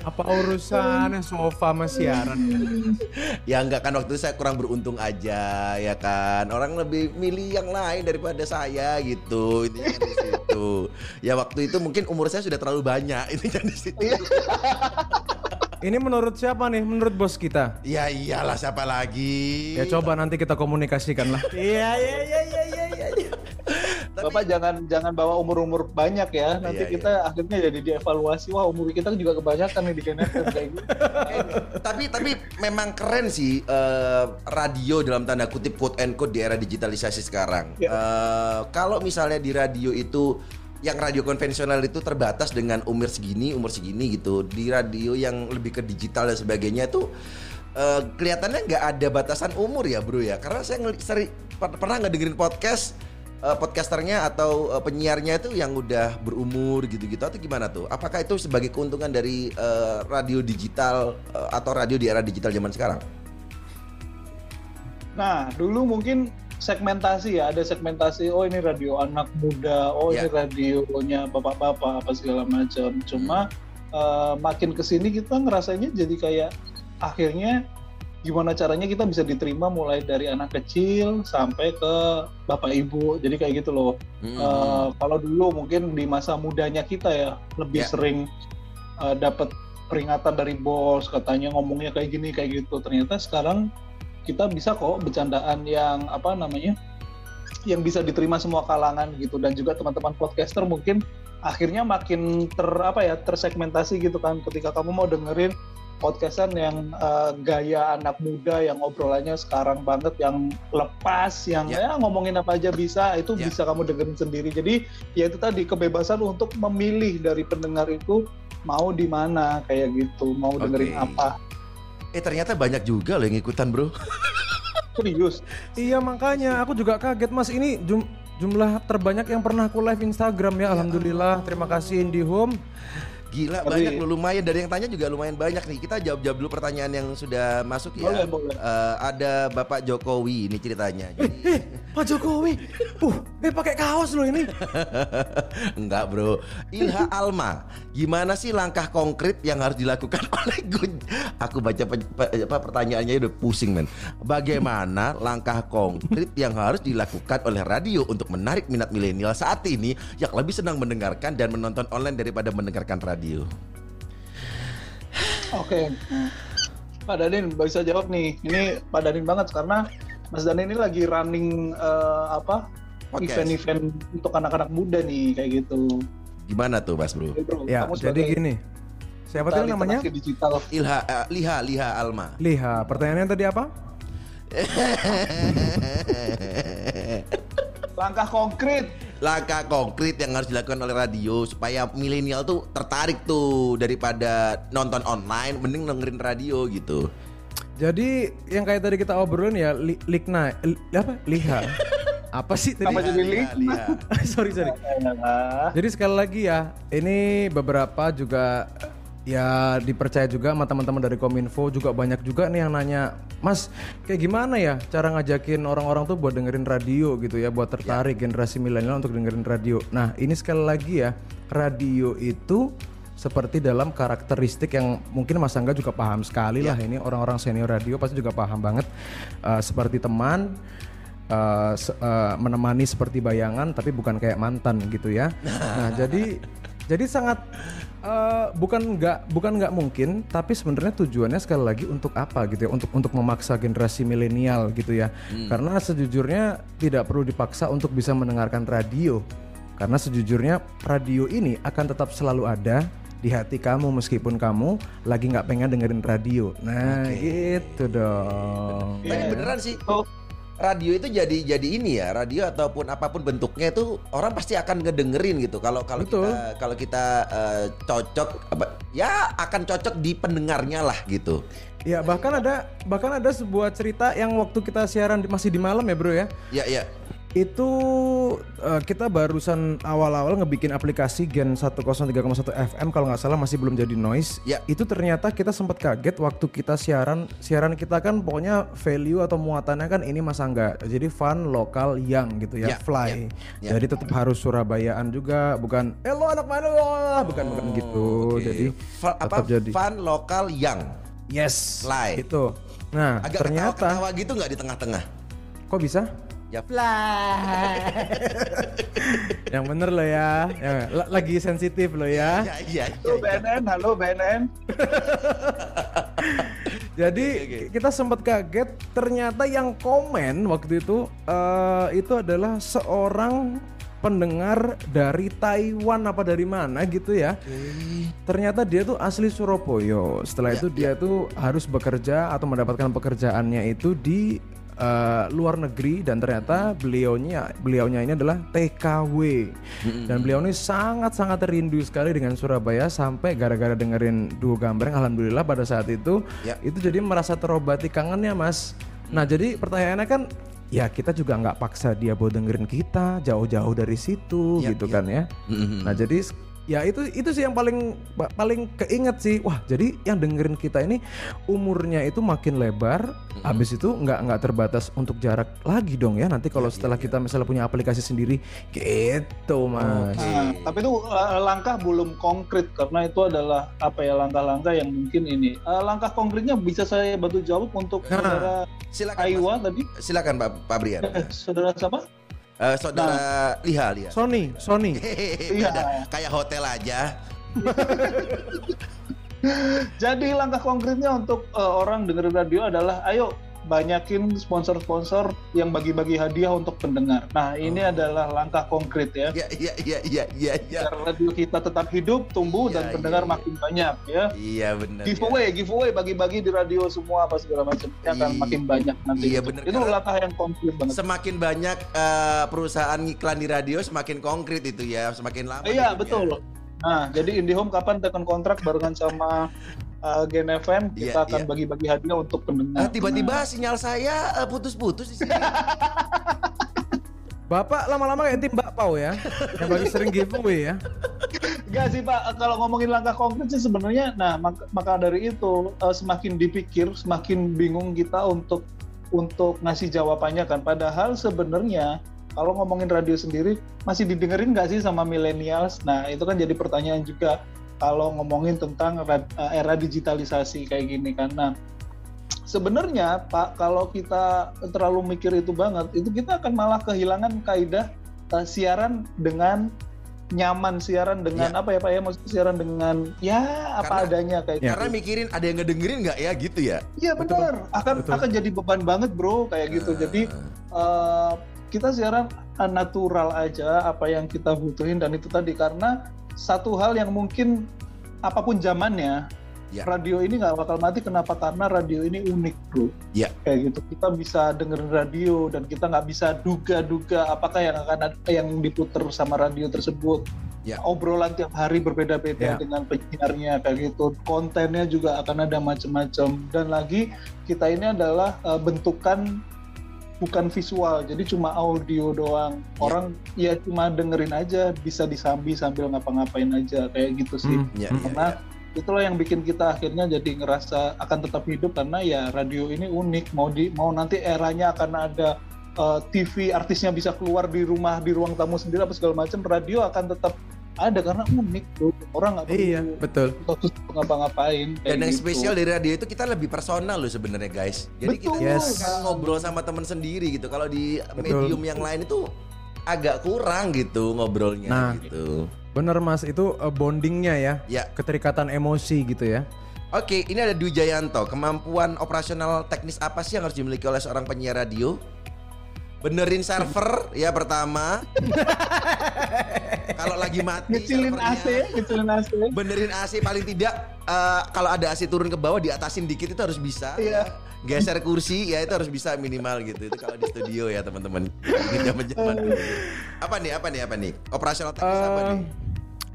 Apa urusannya sofa sama siaran? Ya enggak kan waktu itu saya kurang beruntung aja ya kan. Orang lebih milih yang lain daripada saya gitu. Di situ. Ya waktu itu mungkin umur saya sudah terlalu banyak intinya di situ. Ini menurut siapa nih? Menurut bos kita? Ya iyalah siapa lagi. Ya coba nanti kita komunikasikan lah. Iya iya iya iya iya iya. Bapak jangan jangan bawa umur-umur banyak ya. Nanti Iya, kita akhirnya jadi dievaluasi wah umur kita juga kebanyakan nih di kayak gitu. tapi tapi memang keren sih eh, radio dalam tanda kutip quote and quote di era digitalisasi sekarang. Ya. Eh, kalau misalnya di radio itu yang radio konvensional itu terbatas dengan umur segini, umur segini gitu. Di radio yang lebih ke digital dan sebagainya itu eh, kelihatannya nggak ada batasan umur ya, Bro ya. Karena saya seri- per- pernah nggak dengerin podcast eh, podcasternya atau eh, penyiarnya itu yang udah berumur gitu-gitu atau gimana tuh? Apakah itu sebagai keuntungan dari eh, radio digital eh, atau radio di era digital zaman sekarang? Nah, dulu mungkin segmentasi ya, ada segmentasi. Oh ini radio anak muda, oh Ya. ini radionya bapak-bapak apa segala macam. Cuma eh, makin ke sini kita ngerasainnya jadi kayak akhirnya gimana caranya kita bisa diterima mulai dari anak kecil sampai ke bapak ibu. Jadi kayak gitu loh. Hmm. Eh, kalau dulu mungkin di masa mudanya kita ya lebih Ya. sering eh, dapat peringatan dari bos katanya ngomongnya kayak gini kayak gitu. Ternyata sekarang kita bisa kok bercandaan yang apa namanya yang bisa diterima semua kalangan gitu dan juga teman-teman podcaster mungkin akhirnya makin ter apa ya tersegmentasi gitu kan ketika kamu mau dengerin podcastan yang eh, gaya anak muda yang obrolannya sekarang banget yang lepas yang Ya. ya, ngomongin apa aja bisa itu Ya. bisa kamu dengerin sendiri. Jadi ya itu tadi kebebasan untuk memilih dari pendengar itu mau di mana kayak gitu mau dengerin Oke. apa. Eh ternyata banyak juga loh yang ikutan bro. serius? Iya makanya. Aku juga kaget mas. Ini jum- jumlah terbanyak yang pernah aku live Instagram ya. Alhamdulillah. terima kasih IndiHome Gila Tapi- banyak loh lumayan dari yang tanya juga lumayan banyak nih. Kita jawab-jawab dulu pertanyaan yang sudah masuk ya. Boleh, boleh. Eh, ada Bapak Jokowi ini ceritanya. Jadi Eh Pak Jokowi Uh eh pakai kaos loh ini enggak bro. Ilha Alma, gimana sih langkah konkret yang harus dilakukan oleh Gun? Aku baca pe- pe- apa pertanyaannya udah pusing men. Bagaimana langkah konkret yang harus dilakukan oleh radio untuk menarik minat milenial saat ini yang lebih senang mendengarkan dan menonton online daripada mendengarkan radio? Oke. Pak Danin bisa jawab nih. Ini Pak Danin banget karena Mas Danin ini lagi running eh, apa? Event-event untuk anak-anak muda nih kayak gitu. Gimana tuh Mas Bro? Bro. Ya Kamu jadi gini Siapa tadi namanya? digital. Ilha eh, Liha Liha Alma. Liha pertanyaannya tadi apa? Langkah konkret. Langkah konkret yang harus dilakukan oleh radio supaya milenial tuh tertarik tuh daripada nonton online mending dengerin radio gitu. Jadi yang kayak tadi kita obrolin ya li, Likna li- apa? Liha apa sih tadi? Apa jadi Liha, Likna? Liha. sorry sorry Jadi sekali lagi ya, ini beberapa juga ya dipercaya juga sama teman-teman dari Kominfo juga banyak juga nih yang nanya, Mas kayak gimana ya cara ngajakin orang-orang tuh buat dengerin radio gitu ya, buat tertarik generasi milenial untuk dengerin radio. Nah ini sekali lagi ya, radio itu seperti dalam karakteristik yang mungkin Mas Angga juga paham sekali lah ini orang-orang senior radio pasti juga paham banget Eh, seperti teman se- eh, menemani seperti bayangan tapi bukan kayak mantan gitu ya. Nah, jadi jadi sangat eh, bukan nggak bukan nggak mungkin tapi sebenarnya tujuannya sekali lagi untuk apa gitu ya? Untuk untuk memaksa generasi milenial gitu ya. Karena sejujurnya tidak perlu dipaksa untuk bisa mendengarkan radio. Karena sejujurnya radio ini akan tetap selalu ada di hati kamu meskipun kamu lagi nggak pengen dengerin radio. Nah gitu dong. Tapi beneran sih. Oh, radio itu jadi jadi ini ya radio ataupun apa pun bentuknya itu orang pasti akan ngedengerin gitu. Kalau kalau Betul. kita kalau kita eh, cocok apa ya akan cocok di pendengarnya lah gitu. Ya bahkan ada bahkan ada sebuah cerita yang waktu kita siaran masih di malam ya bro ya? Ya ya itu eh, kita barusan awal-awal ngebikin aplikasi Gen 103,1 FM kalau nggak salah masih belum jadi noise. Ya. Itu ternyata kita sempat kaget waktu kita siaran siaran kita kan pokoknya value atau muatannya kan ini Mas Angga. Jadi fun lokal yang gitu ya, Ya, fly. ya, ya. Jadi tetap harus Surabayaan juga bukan eh lo anak mana lo bukan bukan gitu. Oke. Jadi Fa- apa tetap jadi fun lokal yang yes Fly. itu. Nah, agak ternyata ketawa-ketawa gitu nggak di tengah-tengah kok bisa? Ya Yang bener lo ya. Ya, la- lagi sensitif lo ya. ya iya halo BNN, halo BNN. Jadi kita sempat kaget ternyata yang komen waktu itu eh, itu adalah seorang pendengar dari Taiwan apa dari mana gitu ya. Ternyata dia tuh asli Surabaya. Setelah itu dia tuh harus bekerja atau mendapatkan pekerjaannya itu di eh, luar negeri dan ternyata beliaunya beliaunya ini adalah TKW dan beliau ini sangat sangat rindu sekali dengan Surabaya sampai gara-gara dengerin duo gambreng alhamdulillah pada saat itu Ya. itu jadi merasa terobati kangennya mas nah jadi pertanyaannya kan ya kita juga nggak paksa dia buat dengerin kita jauh-jauh dari situ Ya, gitu ya. kan ya Mhm. nah jadi ya itu itu sih yang paling pa- paling keinget sih wah jadi yang dengerin kita ini umurnya itu makin lebar habis itu nggak nggak terbatas untuk jarak lagi dong ya nanti kalau setelah kita misalnya punya aplikasi sendiri gitu mas Nah, tapi itu uh, langkah belum konkret karena itu adalah apa ya langkah-langkah yang mungkin ini. Uh, langkah konkretnya bisa saya bantu jawab untuk Nah. saudara Silakan. Mas. Aiwa tadi, Silakan Pak Pak Brian. Eh, saudara siapa? Eh, saudara Liha Liha. Sony Sony Iya. Kayak hotel aja. Jadi langkah konkretnya untuk uh, orang dengerin radio adalah ayo banyakin sponsor-sponsor yang bagi-bagi hadiah untuk pendengar. Nah, ini Oh. adalah langkah konkret ya. Iya iya iya iya iya iya. Biar radio kita tetap hidup, tumbuh dan Iya, pendengar iya. makin banyak ya. Iya benar. giveaway, giveaway bagi-bagi di radio semua apa segala macam Ini akan makin banyak nanti. Iya, Itu- bener, Itu langkah yang konkret banget. Semakin banyak eh, perusahaan iklan di radio semakin konkret itu ya, semakin lama. Iya betul. Nah, jadi IndiHome kapan tekan kontrak barengan sama uh, Gen FM Iya, kita akan iya. bagi-bagi hadiah untuk Ah, pendengar. tiba-tiba sinyal saya eh, putus-putus di sini. Bapak lama-lama kayak tim Mbak Pau ya yang bagi sering giveaway ya Enggak sih Pak, kalau ngomongin langkah konkret sih sebenarnya, nah maka, maka dari itu uh, semakin dipikir, semakin bingung kita untuk untuk ngasih jawabannya kan. Padahal sebenarnya kalau ngomongin radio sendiri masih didengerin nggak sih sama millennials? Nah itu kan jadi pertanyaan juga kalau ngomongin tentang uh, era digitalisasi kayak gini kan. Nah sebenarnya Pak kalau kita terlalu mikir itu banget, itu kita akan malah kehilangan kaidah uh, siaran dengan nyaman siaran dengan apa ya Pak ya maksudnya siaran dengan ya apa Karena- adanya kayak Ya. Karena mikirin ada yang ngedengerin nggak ya gitu ya. Iya benar akan Betul. akan jadi beban banget bro kayak gitu jadi eh, kita siaran eh, natural aja apa yang kita butuhin dan itu tadi karena satu hal yang mungkin apa pun zamannya Ya. radio ini nggak bakal mati kenapa karena radio ini unik bro Ya. kayak gitu kita bisa dengerin radio dan kita nggak bisa duga-duga apakah yang akan ada- yang diputer sama radio tersebut Ya. obrolan tiap hari berbeda-beda Ya. dengan penyiarnya kayak gitu kontennya juga akan ada macam-macam dan lagi kita ini adalah eh, bentukan bukan visual jadi cuma audio doang Ya. orang ya cuma dengerin aja bisa disambi sambil ngapa-ngapain aja kayak gitu sih. Ya, ya, karena ya. itulah yang bikin kita akhirnya jadi ngerasa akan tetap hidup karena ya radio ini unik mau di mau nanti eranya akan ada eh, TV artisnya bisa keluar di rumah di ruang tamu sendiri apa segala macam radio akan tetap ada karena unik tuh orang nggak iya betul fokus ngapa-ngapain Dan yang gitu. spesial dari radio itu kita lebih personal loh sebenarnya guys. Jadi Betul. kita Yes. kan ngobrol sama teman sendiri gitu. Kalau di Betul. medium yang lain itu agak kurang gitu ngobrolnya Nah. gitu. bener mas itu eh, bondingnya ya Ya. keterikatan emosi gitu ya Oke, ini ada Dwi Jayanto. Kemampuan operasional teknis apa sih yang harus dimiliki oleh seorang penyiar radio? Benerin server ya pertama. kalau lagi mati ngecilin AC ngecilin AC Benerin AC paling tidak eh, kalau ada AC turun ke bawah diatasin dikit itu harus bisa. Iya. ya. Geser kursi ya itu harus bisa minimal gitu. Itu kalau di studio ya teman-teman. Apa nih? Apa nih? Apa nih? Operasional teknis apa Eh, nih?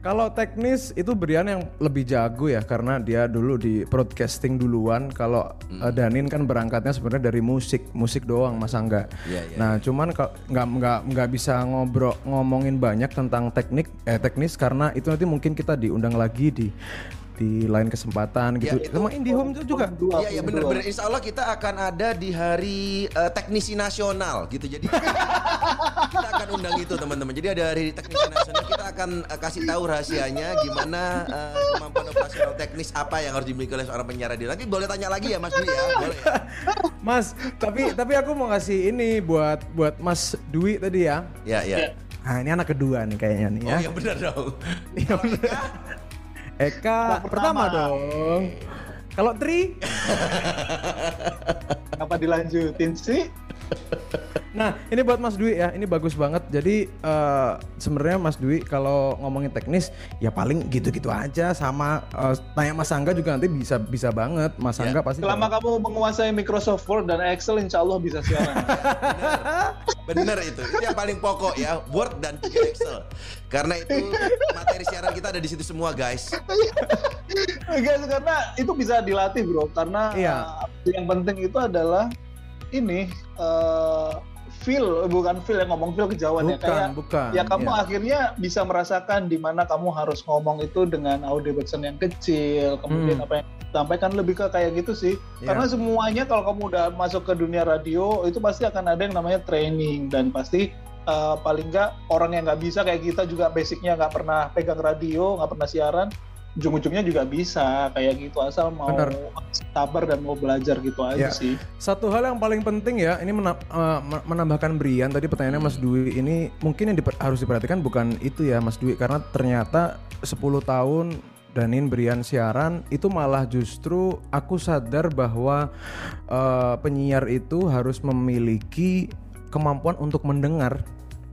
Kalau teknis itu Brian yang lebih jago ya karena dia dulu di broadcasting duluan. Kalau Hmm. eh, Danin kan berangkatnya sebenarnya dari musik, musik doang masa enggak. Iya, iya, nah, cuman kalau nggak nggak nggak bisa ngobrol ngomongin banyak tentang teknik eh teknis karena itu nanti mungkin kita diundang lagi di di lain kesempatan gitu. Ya, itu- Sama IndiHome itu juga. Dua, Iya iya dua. bener-bener Insya Allah kita akan ada di hari eh, teknisi nasional gitu jadi kita akan undang itu teman-teman jadi ada hari teknisi nasional kita akan eh, kasih tahu rahasianya gimana eh, kemampuan operasional teknis apa yang harus dimiliki oleh seorang penyiar radio nanti boleh tanya lagi ya Mas Dwi ya boleh ya Mas, tapi tapi aku mau kasih ini buat buat Mas Dwi tadi ya. ya ya Nah, ini anak kedua nih kayaknya nih ya. oh iya benar dong Iya bener. Eka pertama pertama. dong. Kalau Tri, Kenapa dilanjutin sih? Nah, ini buat Mas Dwi ya. Ini bagus banget. Jadi eh, sebenarnya Mas Dwi kalau ngomongin teknis ya paling gitu-gitu aja sama eh, tanya Mas Angga juga nanti bisa bisa banget. Mas Ya. Angga pasti Selama kamu menguasai Microsoft Word dan Excel, insya Allah bisa siaran. Bener itu. Itu yang paling pokok ya, Word dan juga Excel. Karena itu materi siaran kita ada di situ semua, guys. Enggak, karena itu bisa dilatih bro. Karena Iya. uh, yang penting itu adalah ini uh, feel, bukan feel yang ngomong feel kejauhan ya. bukan, Kayak bukan. ya kamu Iya. akhirnya bisa merasakan di mana kamu harus ngomong itu dengan audio backsound yang kecil, kemudian Hmm. apa yang sampaikan lebih ke kayak gitu sih. Iya. Karena semuanya kalau kamu udah masuk ke dunia radio itu pasti akan ada yang namanya training dan pasti uh, paling nggak orang yang nggak bisa kayak kita juga basicnya nggak pernah pegang radio, nggak pernah siaran, ujung-ujungnya juga bisa kayak gitu asal mau Benar. sabar dan mau belajar gitu aja Iya. sih. Satu hal yang paling penting ya, ini mena- eh, men- menambahkan Brian tadi pertanyaannya Mas Dwi ini mungkin yang diper- harus diperhatikan bukan itu ya Mas Dwi karena ternyata 10 tahun Danin Brian siaran itu malah justru aku sadar bahwa eh, penyiar itu harus memiliki kemampuan untuk mendengar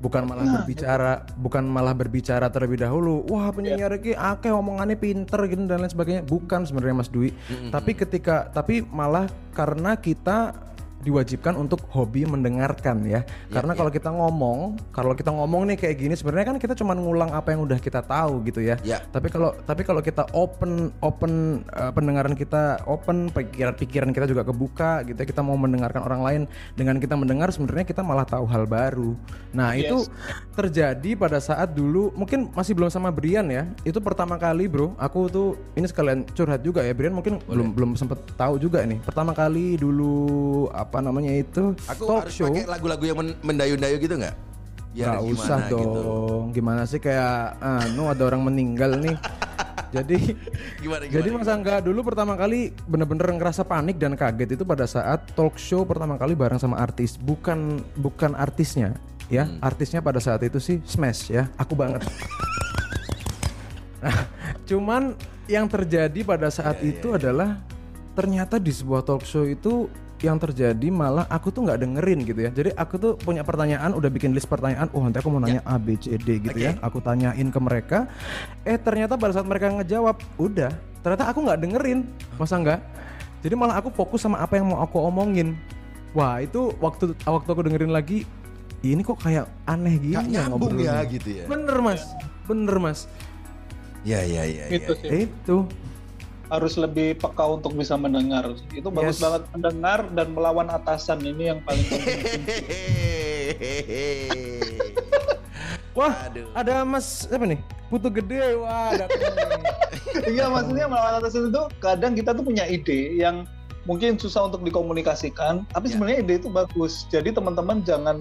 bukan malah berbicara bukan malah berbicara terlebih dahulu wah penyiar ini akeh omongannya pinter gitu dan lain sebagainya. Bukan sebenarnya Mas Dwi. Tapi ketika tapi malah karena kita diwajibkan untuk hobi mendengarkan ya. Karena kalau kita ngomong, kalau kita ngomong nih kayak gini sebenarnya kan kita cuma ngulang apa yang udah kita tahu gitu ya. Ya. Tapi kalau tapi kalau kita open open uh, pendengaran kita open, pikiran-pikiran kita juga kebuka gitu ya. Kita mau mendengarkan orang lain dengan kita mendengar sebenarnya kita malah tahu hal baru. Nah, itu terjadi pada saat dulu mungkin masih belum sama Brian ya. Itu pertama kali, Bro. Aku tuh ini sekalian curhat juga ya. Brian mungkin belum belum sempet tahu juga nih. Pertama kali dulu apa namanya itu Aku talk harus show. pakai lagu-lagu yang men- mendayu-dayu gitu nggak? Nggak gimana usah gitu. dong. Gimana sih kayak anu ada orang meninggal nih. jadi Gimana, gimana, jadi Mas Angga dulu pertama kali bener-bener ngerasa panik dan kaget itu pada saat talk show pertama kali bareng sama artis, bukan bukan artisnya ya. Hmm. Artisnya pada saat itu sih Smash ya. Aku banget. Nah, cuman yang terjadi pada saat Iya, itu adalah ternyata di sebuah talk show itu yang terjadi malah aku tuh nggak dengerin gitu ya. Jadi aku tuh punya pertanyaan, udah bikin list pertanyaan. Oh nanti aku mau nanya A, B, C, D gitu ya. Aku tanyain ke mereka. Eh ternyata pada saat mereka ngejawab, udah. Ternyata aku nggak dengerin, masa nggak? Jadi malah aku fokus sama apa yang mau aku omongin. Wah itu waktu waktu aku dengerin lagi, ini kok kayak aneh gini Nggak ya nyambung ngobrolnya. ya gitu ya. Bener mas, bener mas. Ya ya ya. Gitu ya, sih. Itu. Harus lebih peka untuk bisa mendengar. Itu bagus Yes. banget mendengar dan melawan atasan ini yang paling penting. Wah, Aduh. ada Mas apa nih? Putu gede. Wah, nih. Iya maksudnya melawan atasan itu kadang kita tuh punya ide yang mungkin susah untuk dikomunikasikan, tapi Ya. sebenarnya ide itu bagus. Jadi teman-teman jangan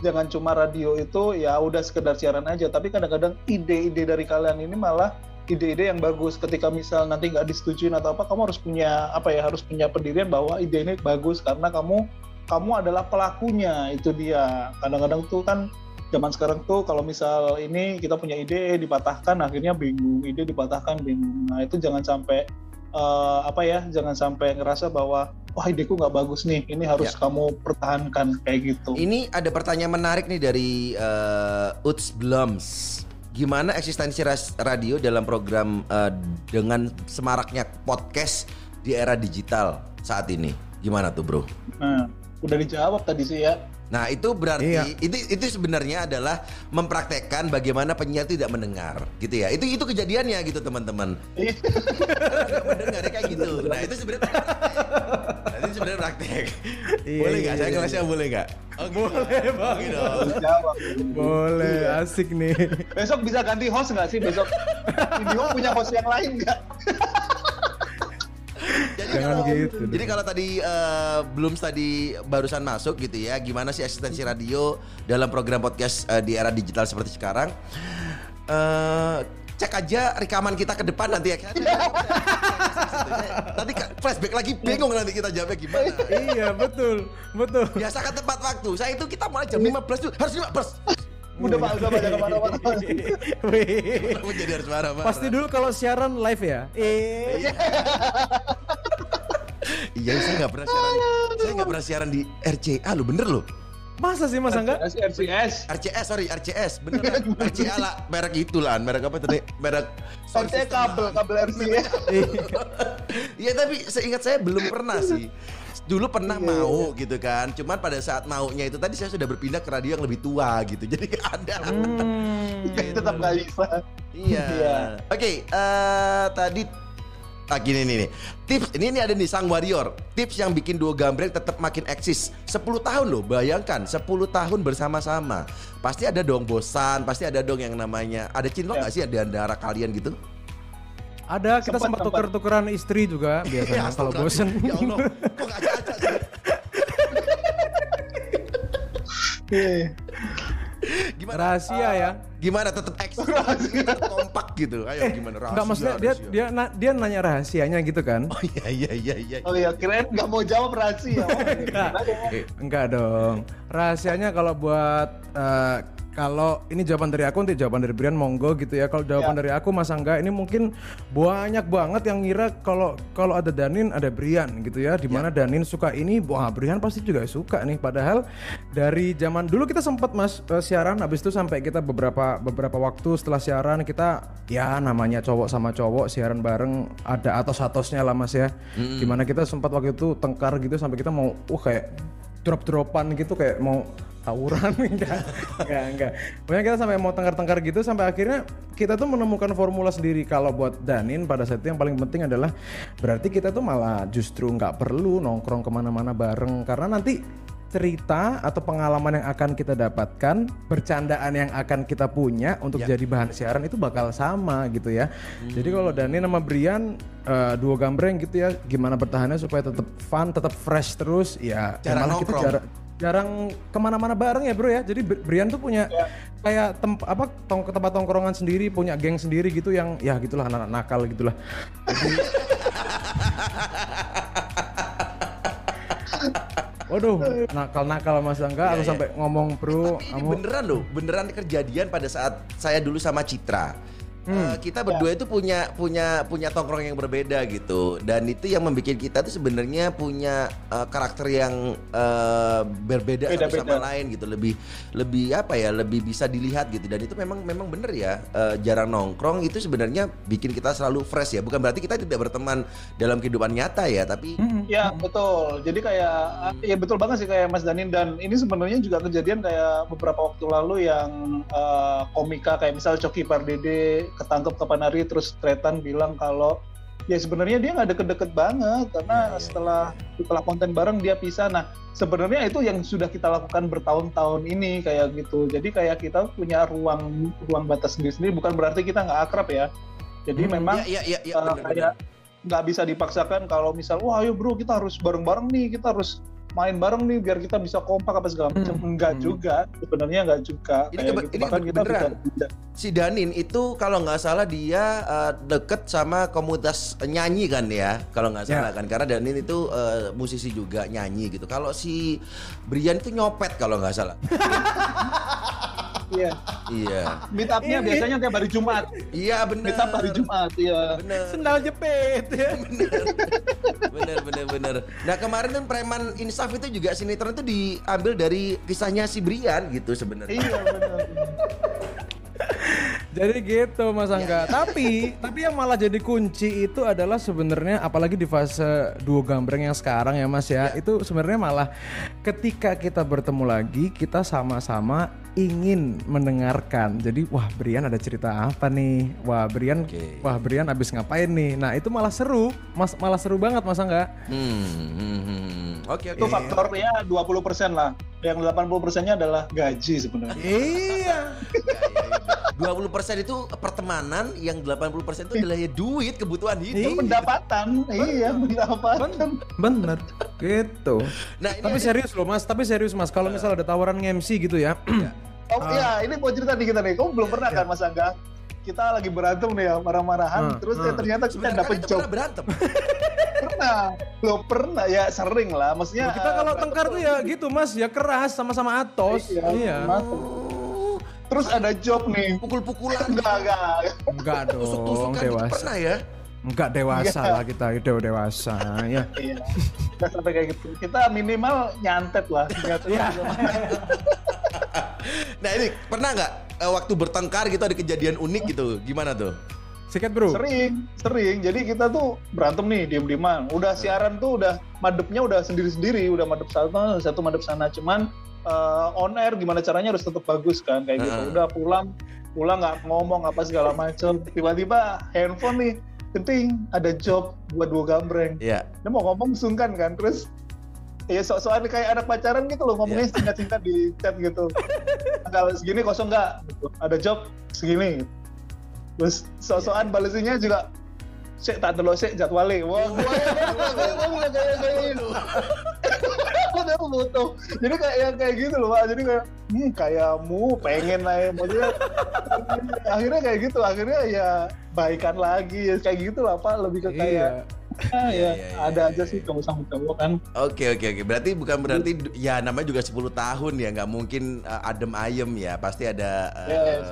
jangan cuma radio itu ya udah sekedar siaran aja, tapi kadang-kadang ide-ide dari kalian ini malah ide-ide yang bagus. Ketika misal nanti nggak disetujuin atau apa, kamu harus punya apa ya harus punya pendirian bahwa ide ini bagus karena kamu kamu adalah pelakunya itu dia. Kadang-kadang tuh kan zaman sekarang tuh kalau misal ini kita punya ide dipatahkan akhirnya bingung ide dipatahkan bingung nah itu jangan sampai eh, apa ya jangan sampai ngerasa bahwa wah ideku nggak bagus nih ini harus Ya. kamu pertahankan kayak gitu Ini ada pertanyaan menarik nih dari uh, Uts Blums. Gimana eksistensi radio dalam program uh, dengan semaraknya podcast di era digital saat ini? Gimana tuh, Bro? nah udah dijawab tadi sih ya Nah, itu berarti Iya. itu itu sebenarnya adalah mempraktekkan bagaimana penyiar tidak mendengar, gitu ya. Itu itu kejadiannya gitu, teman-teman. Nggak mendengar kayak gitu. Nah, itu sebenarnya Nah, itu sebenarnya praktek. Iya, boleh iya, nggak? Saya iya. kelasnya boleh nggak? Oh, boleh, Bang. dijawab Boleh, asik nih. besok bisa ganti host nggak sih besok video punya host yang lain nggak Jadi Jangan kalau, gitu dong. Jadi kalau tadi eh, belum tadi barusan masuk gitu ya, gimana sih eksistensi radio dalam program podcast eh, di era digital seperti sekarang? Eh, cek aja rekaman kita ke depan nanti ya. nanti ka- flashback lagi bingung nanti kita jawabnya gimana. iya, betul. Betul. Biasakan tepat waktu. Saya itu kita mulai jam 15 tuh harus 15. Udah pak udah pada ke mana-mana Wih. Kenapa jadi harus marah-marah? Pasti dulu kalau siaran live ya. Eh. Iya, saya nggak pernah siaran. Saya nggak pernah siaran di RCA lo bener lo. Masa sih Mas Angga? RCS, RCS. RCS sorry RCS beneran RCA lah merek itu lah merek apa tadi merek system kabel, lah. kabel RCS. Iya tapi seingat saya belum pernah sih. Dulu pernah mau gitu kan, cuman pada saat maunya itu tadi saya sudah berpindah ke radio yang lebih tua gitu, jadi nggak ada. Hmm. Tetap nggak bisa. Iya. Iya. Oke, eh, tadi Ah gini nih, nih. Tips ini, ini ada nih Sang Warrior. Tips yang bikin duo gambreng tetap makin eksis. 10 tahun loh, bayangkan 10 tahun bersama-sama. Pasti ada dong bosan, pasti ada dong yang namanya ada cinlok Ya. nggak sih di antara kalian gitu? Ada kita Sempat, tuker-tukeran istri juga biasanya kalau astagfirullah. bosen. Ya Allah, kok? Iya. Gimana? Rahasia ya. Gimana tetap eksis, tetap kompak gitu. Ayo gimana? Rahasia, Enggak maksudnya dia rahasia. dia na- dia nanya rahasianya gitu kan? Oh iya iya iya iya. Oh iya, kirain nggak mau jawab rahasia. Oh, Enggak dong. Rahasianya kalau buat eh, kalau ini jawaban dari aku nanti jawaban dari Brian monggo gitu ya. Kalau jawaban Ya. dari aku Mas Angga ini mungkin banyak banget yang ngira kalau kalau ada Danin ada Brian gitu ya. Di mana Danin suka ini, wah Brian pasti juga suka nih. Padahal dari zaman dulu kita sempat Mas eh, siaran habis itu sampai kita beberapa beberapa waktu setelah siaran kita ya namanya cowok sama cowok siaran bareng ada atos-atosnya lah Mas ya. Di mana kita sempat waktu itu tengkar gitu sampai kita mau uh kayak drop-dropan gitu kayak mau tawuran enggak enggak enggak pokoknya kita sampai mau tengkar-tengkar gitu sampai akhirnya kita tuh menemukan formula sendiri kalau buat Danin pada saat itu yang paling penting adalah berarti kita tuh malah justru nggak perlu nongkrong ke mana-mana bareng karena nanti cerita atau pengalaman yang akan kita dapatkan, bercandaan yang akan kita punya untuk jadi bahan siaran itu bakal sama gitu ya. Jadi kalau Dani sama Brian eh, duo gambreng gitu ya, gimana bertahannya supaya tetap fun, tetap fresh terus ya. Jarang malah kita nongkrong. Jarang ke mana-mana bareng ya bro ya. Jadi Br- Brian tuh punya kayak temp apa tong tempat tongkrongan sendiri, punya geng sendiri gitu yang ya gitulah anak-anak nakal gitulah. Waduh, nakal-nakal Mas Angga, aku Iya, iya. sampai ngomong bro, Tapi ini kamu beneran loh, beneran kejadian pada saat saya dulu sama Citra. Hmm. Eh, kita berdua itu punya punya punya tongkrong yang berbeda gitu. Dan itu yang membuat kita tuh sebenarnya punya eh, karakter yang eh, berbeda satu Beda-beda. sama lain gitu. Lebih lebih apa ya lebih bisa dilihat gitu. Dan itu memang memang bener ya eh, jarang nongkrong itu sebenarnya bikin kita selalu fresh ya. Bukan berarti kita tidak berteman dalam kehidupan nyata ya tapi Ya betul. Jadi kayak ya betul banget sih kayak Mas Danin. Dan ini sebenarnya juga kejadian kayak beberapa waktu lalu yang eh, komika kayak misal Coki Pardede ketangkep kapan hari terus Tretan bilang kalau ya sebenarnya dia nggak deket-deket banget karena Iya, iya. setelah setelah konten bareng dia pisah. Nah sebenarnya itu yang sudah kita lakukan bertahun-tahun ini kayak gitu. Jadi kayak kita punya ruang ruang batas sendiri-sendiri bukan berarti kita nggak akrab ya. Jadi Hmm, memang ya ya ya, ya Uh, bener, bener. kayak nggak bisa dipaksakan kalau misal wah ayo bro kita harus bareng-bareng nih kita harus main bareng nih biar kita bisa kompak apa segala macam Hmm. enggak Hmm. juga sebenarnya enggak juga Ini kebe- gitu. ini Bahkan kita beneran. bisa- si Danin itu kalau nggak salah dia uh, deket sama komunitas nyanyi kan ya kalau nggak Ya. salah kan karena Danin itu uh, musisi juga nyanyi gitu kalau si Brian itu nyopet kalau nggak salah iya. Iya. Meet up-nya Ini- biasanya tiap hari Jumat. Iya bener. Meet up hari Jumat iya. Bener. Sendal jepit ya. bener bener bener. Nah kemarin kan preman insaf itu juga sinetron itu diambil dari kisahnya si Brian gitu sebenarnya. Iya benar Jadi gitu Mas Angga. Tapi tapi yang malah jadi kunci itu adalah sebenarnya apalagi di fase duo gambreng yang sekarang ya Mas ya. Itu sebenarnya malah ketika kita bertemu lagi kita sama-sama ingin mendengarkan. Jadi wah Brian ada cerita apa nih? Wah Brian Oke. wah Brian abis ngapain nih? Nah, itu malah seru. Mas malah seru banget Mas Angga. hmm, hmm, hmm. oke itu oke faktornya 20% lah yang 80 persennya adalah gaji sebenarnya Iya. 20% itu pertemanan, yang 80% itu adalah ya duit, kebutuhan hidup. Iya. pendapatan iya pendapatan Bener. Gitu. Nah, ini Tapi serius loh Mas, tapi serius Mas. Kalau misal ada tawaran MC gitu ya. Oh iya, ini mau cerita nih kita nih. Kamu belum pernah kan Mas Angga? Kita lagi berantem nih ya, marah-marahan. Hmm, Terus hmm. eh, ternyata kita sebenarnya tuh job. pernah berantem. Pernah. Lo pernah ya sering lah. Maksudnya kita eh, kalau berantem tengkar tuh ya gitu Mas, ya keras sama-sama atos. Iya. Iya. masuk. Terus ada job nih. Pukul-pukulan, Enggak, enggak. Enggak dong, tusuk-tusukan pernah ya? Enggak dewasa lah kita, udah dewasa ya. Iya. Nggak sampai kayak gitu. Kita minimal nyantet lah. Iya. Nah ini pernah nggak eh, waktu bertengkar gitu ada kejadian unik gitu? Gimana tuh? Sikat bro. Sering, sering. Jadi kita tuh berantem nih, diem-dieman. Udah siaran tuh udah madepnya udah sendiri-sendiri, udah madep satu, satu madep sana. Cuman uh, on air gimana caranya harus tetap bagus kan kayak gitu. Udah pulang, pulang nggak ngomong apa segala macem. Tiba-tiba handphone nih, penting ada job buat dua gambreng. Iya. Dia mau ngomong sungkan kan, terus ya sok-sokan kayak anak pacaran gitu loh ngomongnya singkat-singkat di chat gitu. Tanggal segini kosong nggak? Gitu. Ada job segini. Terus sok-sokan balesinya juga Sik tak delok sik jadwale. Wah, gue gue kayak kayak gitu. Udah butuh. Jadi kayak yang kayak gitu loh, Pak. Jadi kayak hmm kayakmu pengen naik maksudnya akhirnya kayak gitu. Akhirnya ya baikan lagi ya kayak gitu lah, Pak. Lebih ke kayak ah, Iya, ya, iya, ada iya, aja iya, sih cowok sama cowok kan. Oke oke oke. Berarti bukan berarti ya namanya juga 10 tahun ya nggak mungkin uh, adem ayem ya. Pasti ada uh, Yes.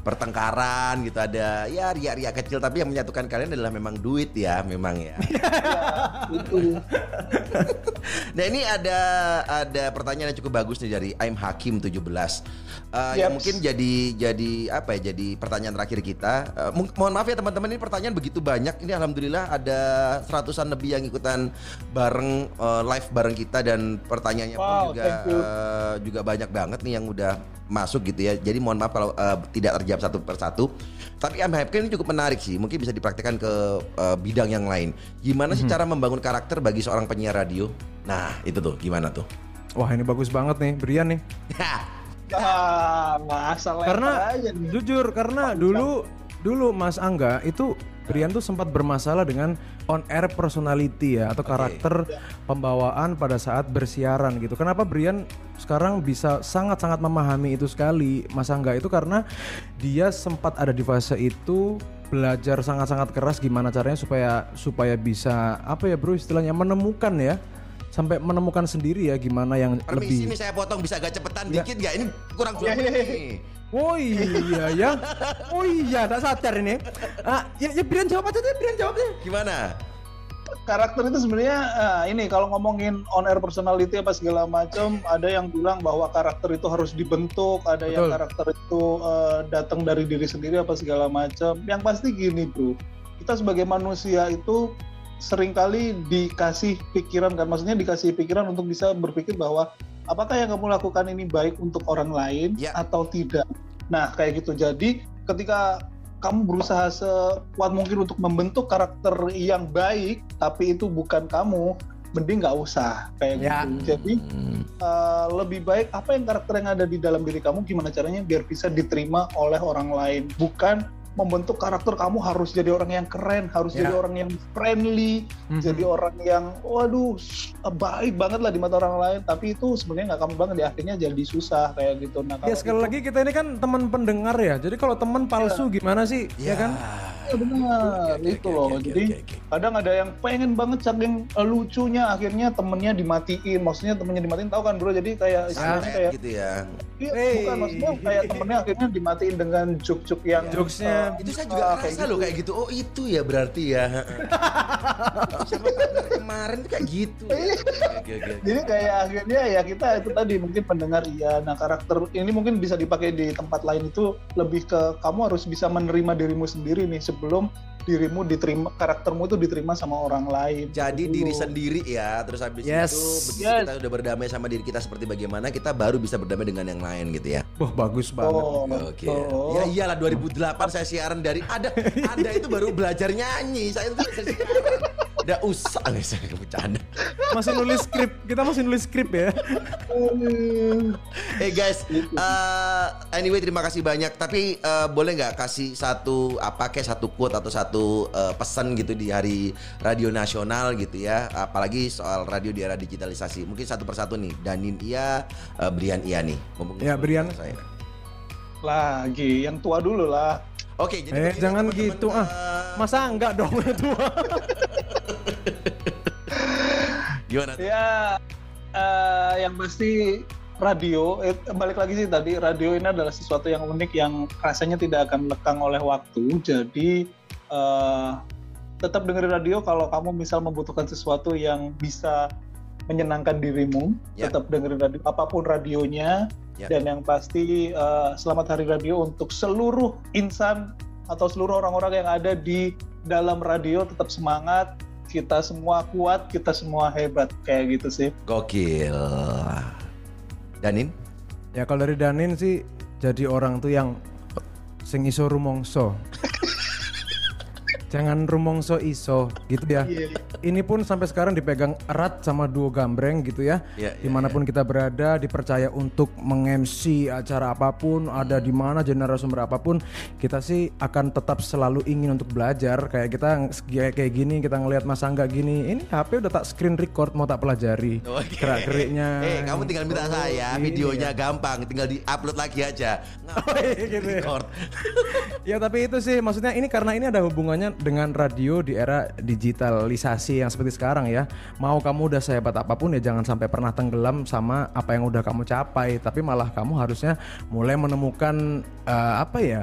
pertengkaran gitu ada ya riak-riak kecil tapi yang menyatukan kalian adalah memang duit ya memang ya. Itu. nah ini ada ada pertanyaan yang cukup bagus nih dari Aim Hakim 17. Uh, yang Yaps. mungkin jadi jadi apa ya jadi pertanyaan terakhir kita. Uh, mo- mohon maaf ya teman-teman ini pertanyaan begitu banyak. Ini alhamdulillah ada seratusan lebih yang ikutan bareng uh, live bareng kita dan pertanyaannya pun Wow, juga thank you. uh, juga banyak banget nih yang udah masuk gitu ya. Jadi mohon maaf kalau uh, tidak terjawab satu persatu. Tapi Aim Hakim ini cukup menarik sih. Mungkin bisa dipraktikkan ke uh, bidang yang lain. Gimana sih cara membangun karakter bagi seorang penyiar radio? Nah, itu tuh gimana tuh? Wah ini bagus banget nih, Brian nih. Ah, Karena aja nih. jujur karena dulu dulu Mas Angga itu Brian tuh sempat bermasalah dengan on air personality ya atau karakter pembawaan pada saat bersiaran gitu. Kenapa Brian sekarang bisa sangat-sangat memahami itu sekali Mas Angga itu karena dia sempat ada di fase itu belajar sangat-sangat keras gimana caranya supaya supaya bisa apa ya bro istilahnya menemukan ya sampai menemukan sendiri ya gimana yang Permisi lebih nih saya potong bisa agak cepetan Ya. dikit gak? Ini kurang Iya, dua iya, menit iya. Oh iya ya. Oh iya, tak sadar ini. Ah, ya, ya Brian jawab aja deh, Brian jawab deh. Gimana? karakter itu sebenarnya ah, ini kalau ngomongin on air personality apa segala macam ada yang bilang bahwa karakter itu harus dibentuk ada yang Betul. karakter itu eh, datang dari diri sendiri apa segala macam yang pasti gini bro kita sebagai manusia itu sering kali dikasih pikiran kan maksudnya dikasih pikiran untuk bisa berpikir bahwa apakah yang kamu lakukan ini baik untuk orang lain Ya. atau tidak nah kayak gitu jadi ketika kamu berusaha sekuat mungkin untuk membentuk karakter yang baik, tapi itu bukan kamu, mending nggak usah kayak Ya. gitu. Jadi Hmm. eh, lebih baik apa yang karakter yang ada di dalam diri kamu, gimana caranya biar bisa diterima oleh orang lain, bukan membentuk karakter kamu harus jadi orang yang keren, harus Ya. jadi orang yang friendly, Mhm. jadi orang yang waduh baik banget lah di mata orang lain, tapi itu sebenarnya nggak kamu banget, di akhirnya jadi susah kayak gitu. Nah, Ya kalau sekali itu- lagi kita ini kan teman pendengar ya. Jadi kalau teman palsu gimana sih? Ya, kan? Ya benar, itu loh. Jadi kadang ada yang pengen banget saking eh, lucunya akhirnya temennya dimatiin. Maksudnya temennya dimatiin tahu kan bro? Jadi kayak istilahnya kayak gitu ya. iya, Hey. bukan maksudnya kayak temennya akhirnya dimatiin dengan juk-juk yang Jokesnya. Itu saya juga ngerasa kayak loh gitu. kayak gitu. Oh itu ya berarti ya. Kemarin tuh kayak gitu. ya. Oke. Jadi kayak akhirnya ya kita itu tadi mungkin pendengar iya. Nah karakter ini mungkin bisa dipakai di tempat lain itu lebih ke kamu harus bisa menerima dirimu sendiri nih sebelum dirimu diterima karaktermu itu diterima sama orang lain. Jadi Gitu diri sendiri ya, terus habis Yes. itu begitu Yes. kita udah berdamai sama diri kita seperti bagaimana, kita baru bisa berdamai dengan yang lain gitu ya. Wah bagus banget. Oh, Oke. oh. Ya iyalah 2008 saya siaran dari ada Anda itu baru belajar nyanyi, saya itu belajar siaran. Udah usah nih saya bercanda. Masih nulis skrip. Kita masih nulis skrip ya. Eh guys, eh, anyway terima kasih banyak. Tapi eh, boleh nggak kasih satu apa kayak satu quote atau satu eh, pesan gitu di hari radio nasional gitu ya. Apalagi soal radio di era digitalisasi. Mungkin satu persatu nih. Danin iya, eh, Brian iya nih. Ya, Brian. Saya. Lagi yang tua dulu lah. Oke, jadi Eh jangan teman-teman, gitu ah. eh, Masa enggak dong itu? gimana? tuh? Ya, eh, yang pasti radio, eh, balik lagi sih tadi, radio ini adalah sesuatu yang unik yang rasanya tidak akan lekang oleh waktu. Jadi, eh, tetap dengerin radio kalau kamu misal membutuhkan sesuatu yang bisa menyenangkan dirimu, Ya. tetap dengerin radio apa pun radionya Ya. dan yang pasti eh, selamat hari radio untuk seluruh insan atau seluruh orang-orang yang ada di dalam radio tetap semangat, kita semua kuat, kita semua hebat kayak gitu sih. Gokil. Danin? Ya kalau dari Danin sih jadi orang tuh yang sing iso rumongso. Jangan rumongso iso gitu ya. Iya. Ini pun sampai sekarang dipegang erat sama duo gambreng gitu ya. Iya, iya, Di mana pun kita berada dipercaya untuk meng-MC acara apa pun, ada di mana jadi narasumber apa pun, kita sih akan tetap selalu ingin untuk belajar. Kayak kita kayak kayak gini, kita ngelihat Mas Angga gini, ini HP udah tak screen record mau tak pelajari. Oke. Gerak-geriknya. Eh, kamu tinggal minta saya, Ini videonya gampang, tinggal di-upload lagi aja. Oh, iya, gitu ya. Record. Ya tapi itu sih maksudnya ini karena ini ada hubungannya dengan radio di era digitalisasi yang seperti sekarang ya. Mau kamu udah sehebat apa pun ya jangan sampai pernah tenggelam sama apa yang udah kamu capai, tapi malah kamu harusnya mulai menemukan eh, apa ya?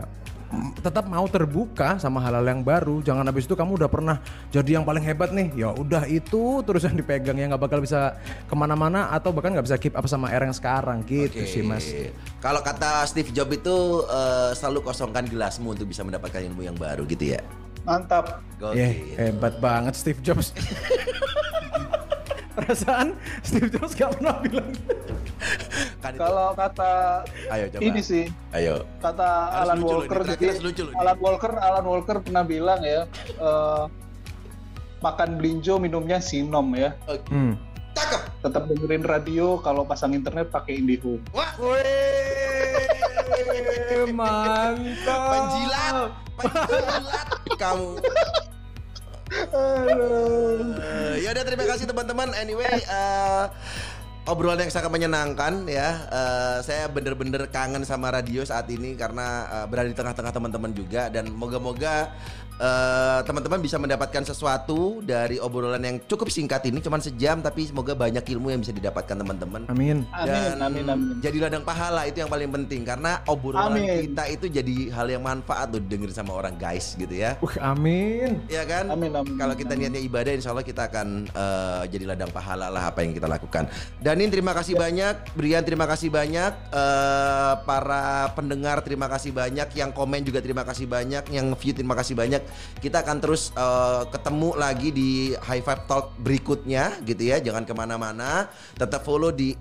tetap mau terbuka sama hal-hal yang baru jangan habis itu kamu udah pernah jadi yang paling hebat nih ya udah itu terus yang dipegang ya nggak bakal bisa ke mana-mana atau bahkan nggak bisa keep up sama era yang sekarang gitu Oke. sih mas Kalau kata Steve Jobs itu eh, selalu kosongkan gelasmu untuk bisa mendapatkan ilmu yang baru gitu ya. Mantap. Gokil. Ya, hebat banget Steve Jobs. Perasaan Steve Jobs gak pernah bilang. Kan Kalau kata Ayo coba. ini sih, Ayo. kata Harus Alan lucu Walker ini terakhir jadi lucu loh. Alan Walker Alan Walker pernah bilang ya eh, makan belinjo minumnya sinom ya Hmm. Cakep. tetap dengerin radio kalau pasang internet pakai IndiHome Wah. Mantap. Penjilat. Penjilat kamu. Eh, ya udah terima kasih teman-teman. Anyway, eh, obrolan yang sangat menyenangkan ya. Eh, saya bener-bener kangen sama radio saat ini karena eh, berada di tengah-tengah teman-teman juga dan moga-moga eh, teman-teman bisa mendapatkan sesuatu dari obrolan yang cukup singkat ini, cuman sejam tapi semoga banyak ilmu yang bisa didapatkan teman-teman. Amin. amin amin amin Jadi ladang pahala itu yang paling penting karena obrolan Amin. kita itu jadi hal yang manfaat tuh dengerin sama orang guys gitu ya. Uh, amin. Ya kan? Amin, amin, Kalau kita niatnya ibadah, insya Allah kita akan eh, jadi ladang pahala lah apa yang kita lakukan. Danin terima kasih banyak, Brian terima kasih banyak, eh, para pendengar terima kasih banyak, yang komen juga terima kasih banyak, yang view terima kasih banyak. Kita akan terus eh, ketemu lagi di High Five Talk berikutnya, gitu ya. Jangan ke mana-mana, tetap follow di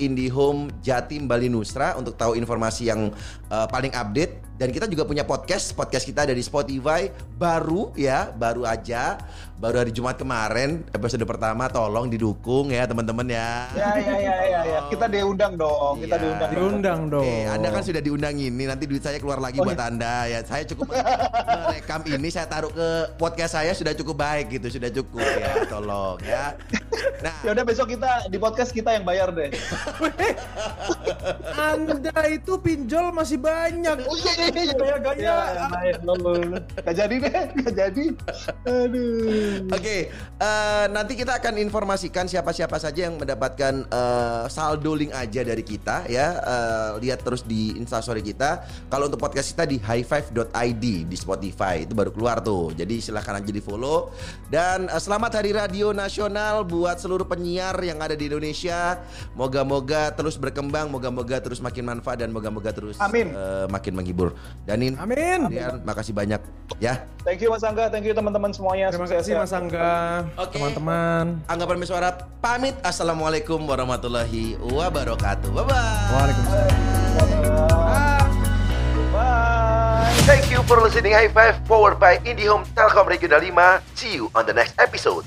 @indihome Jatim Bali Nusra untuk tahu informasi yang eh, paling update. Dan kita juga punya podcast, podcast kita ada di Spotify baru ya, baru aja, baru hari Jumat kemarin episode pertama, tolong didukung ya teman-teman ya. ya ya ya ya ya kita diundang dong kita Iya. diundang dong. Diundang dong. Eh, anda kan sudah diundang ini, nanti duit saya keluar lagi Oh, buat anda ya. Saya cukup merekam ini, saya taruh ke podcast saya sudah cukup baik gitu, sudah cukup ya, tolong ya. Nah, ya udah besok kita di podcast kita yang bayar deh Anda itu pinjol masih banyak. Oh, iya, Gaya-gaya. Ya bayar dong gak jadi deh gak jadi aduh Oke, eh, nanti kita akan informasikan siapa-siapa saja yang mendapatkan eh, saldo link aja dari kita ya. Eh, lihat terus di instastory kita. Kalau untuk podcast kita di highfive.id di Spotify itu baru keluar tuh. Jadi silahkan aja di follow. Dan eh, selamat Hari Radio Nasional buat seluruh penyiar yang ada di Indonesia. Moga-moga terus berkembang, moga-moga terus makin manfaat dan moga-moga terus Amin. eh, makin menghibur. Danin, Amin. Rian, makasih banyak ya. thank you Mas Angga thank you teman-teman semuanya Terima Sukses kasih ya. Mas Angga, Oke. teman-teman. Anggapan Suara pamit. Assalamualaikum warahmatullahi wabarakatuh. Bye bye. Waalaikumsalam. bye Thank you for listening High Five powered by IndiHome Telkom Regional 5. See you on the next episode.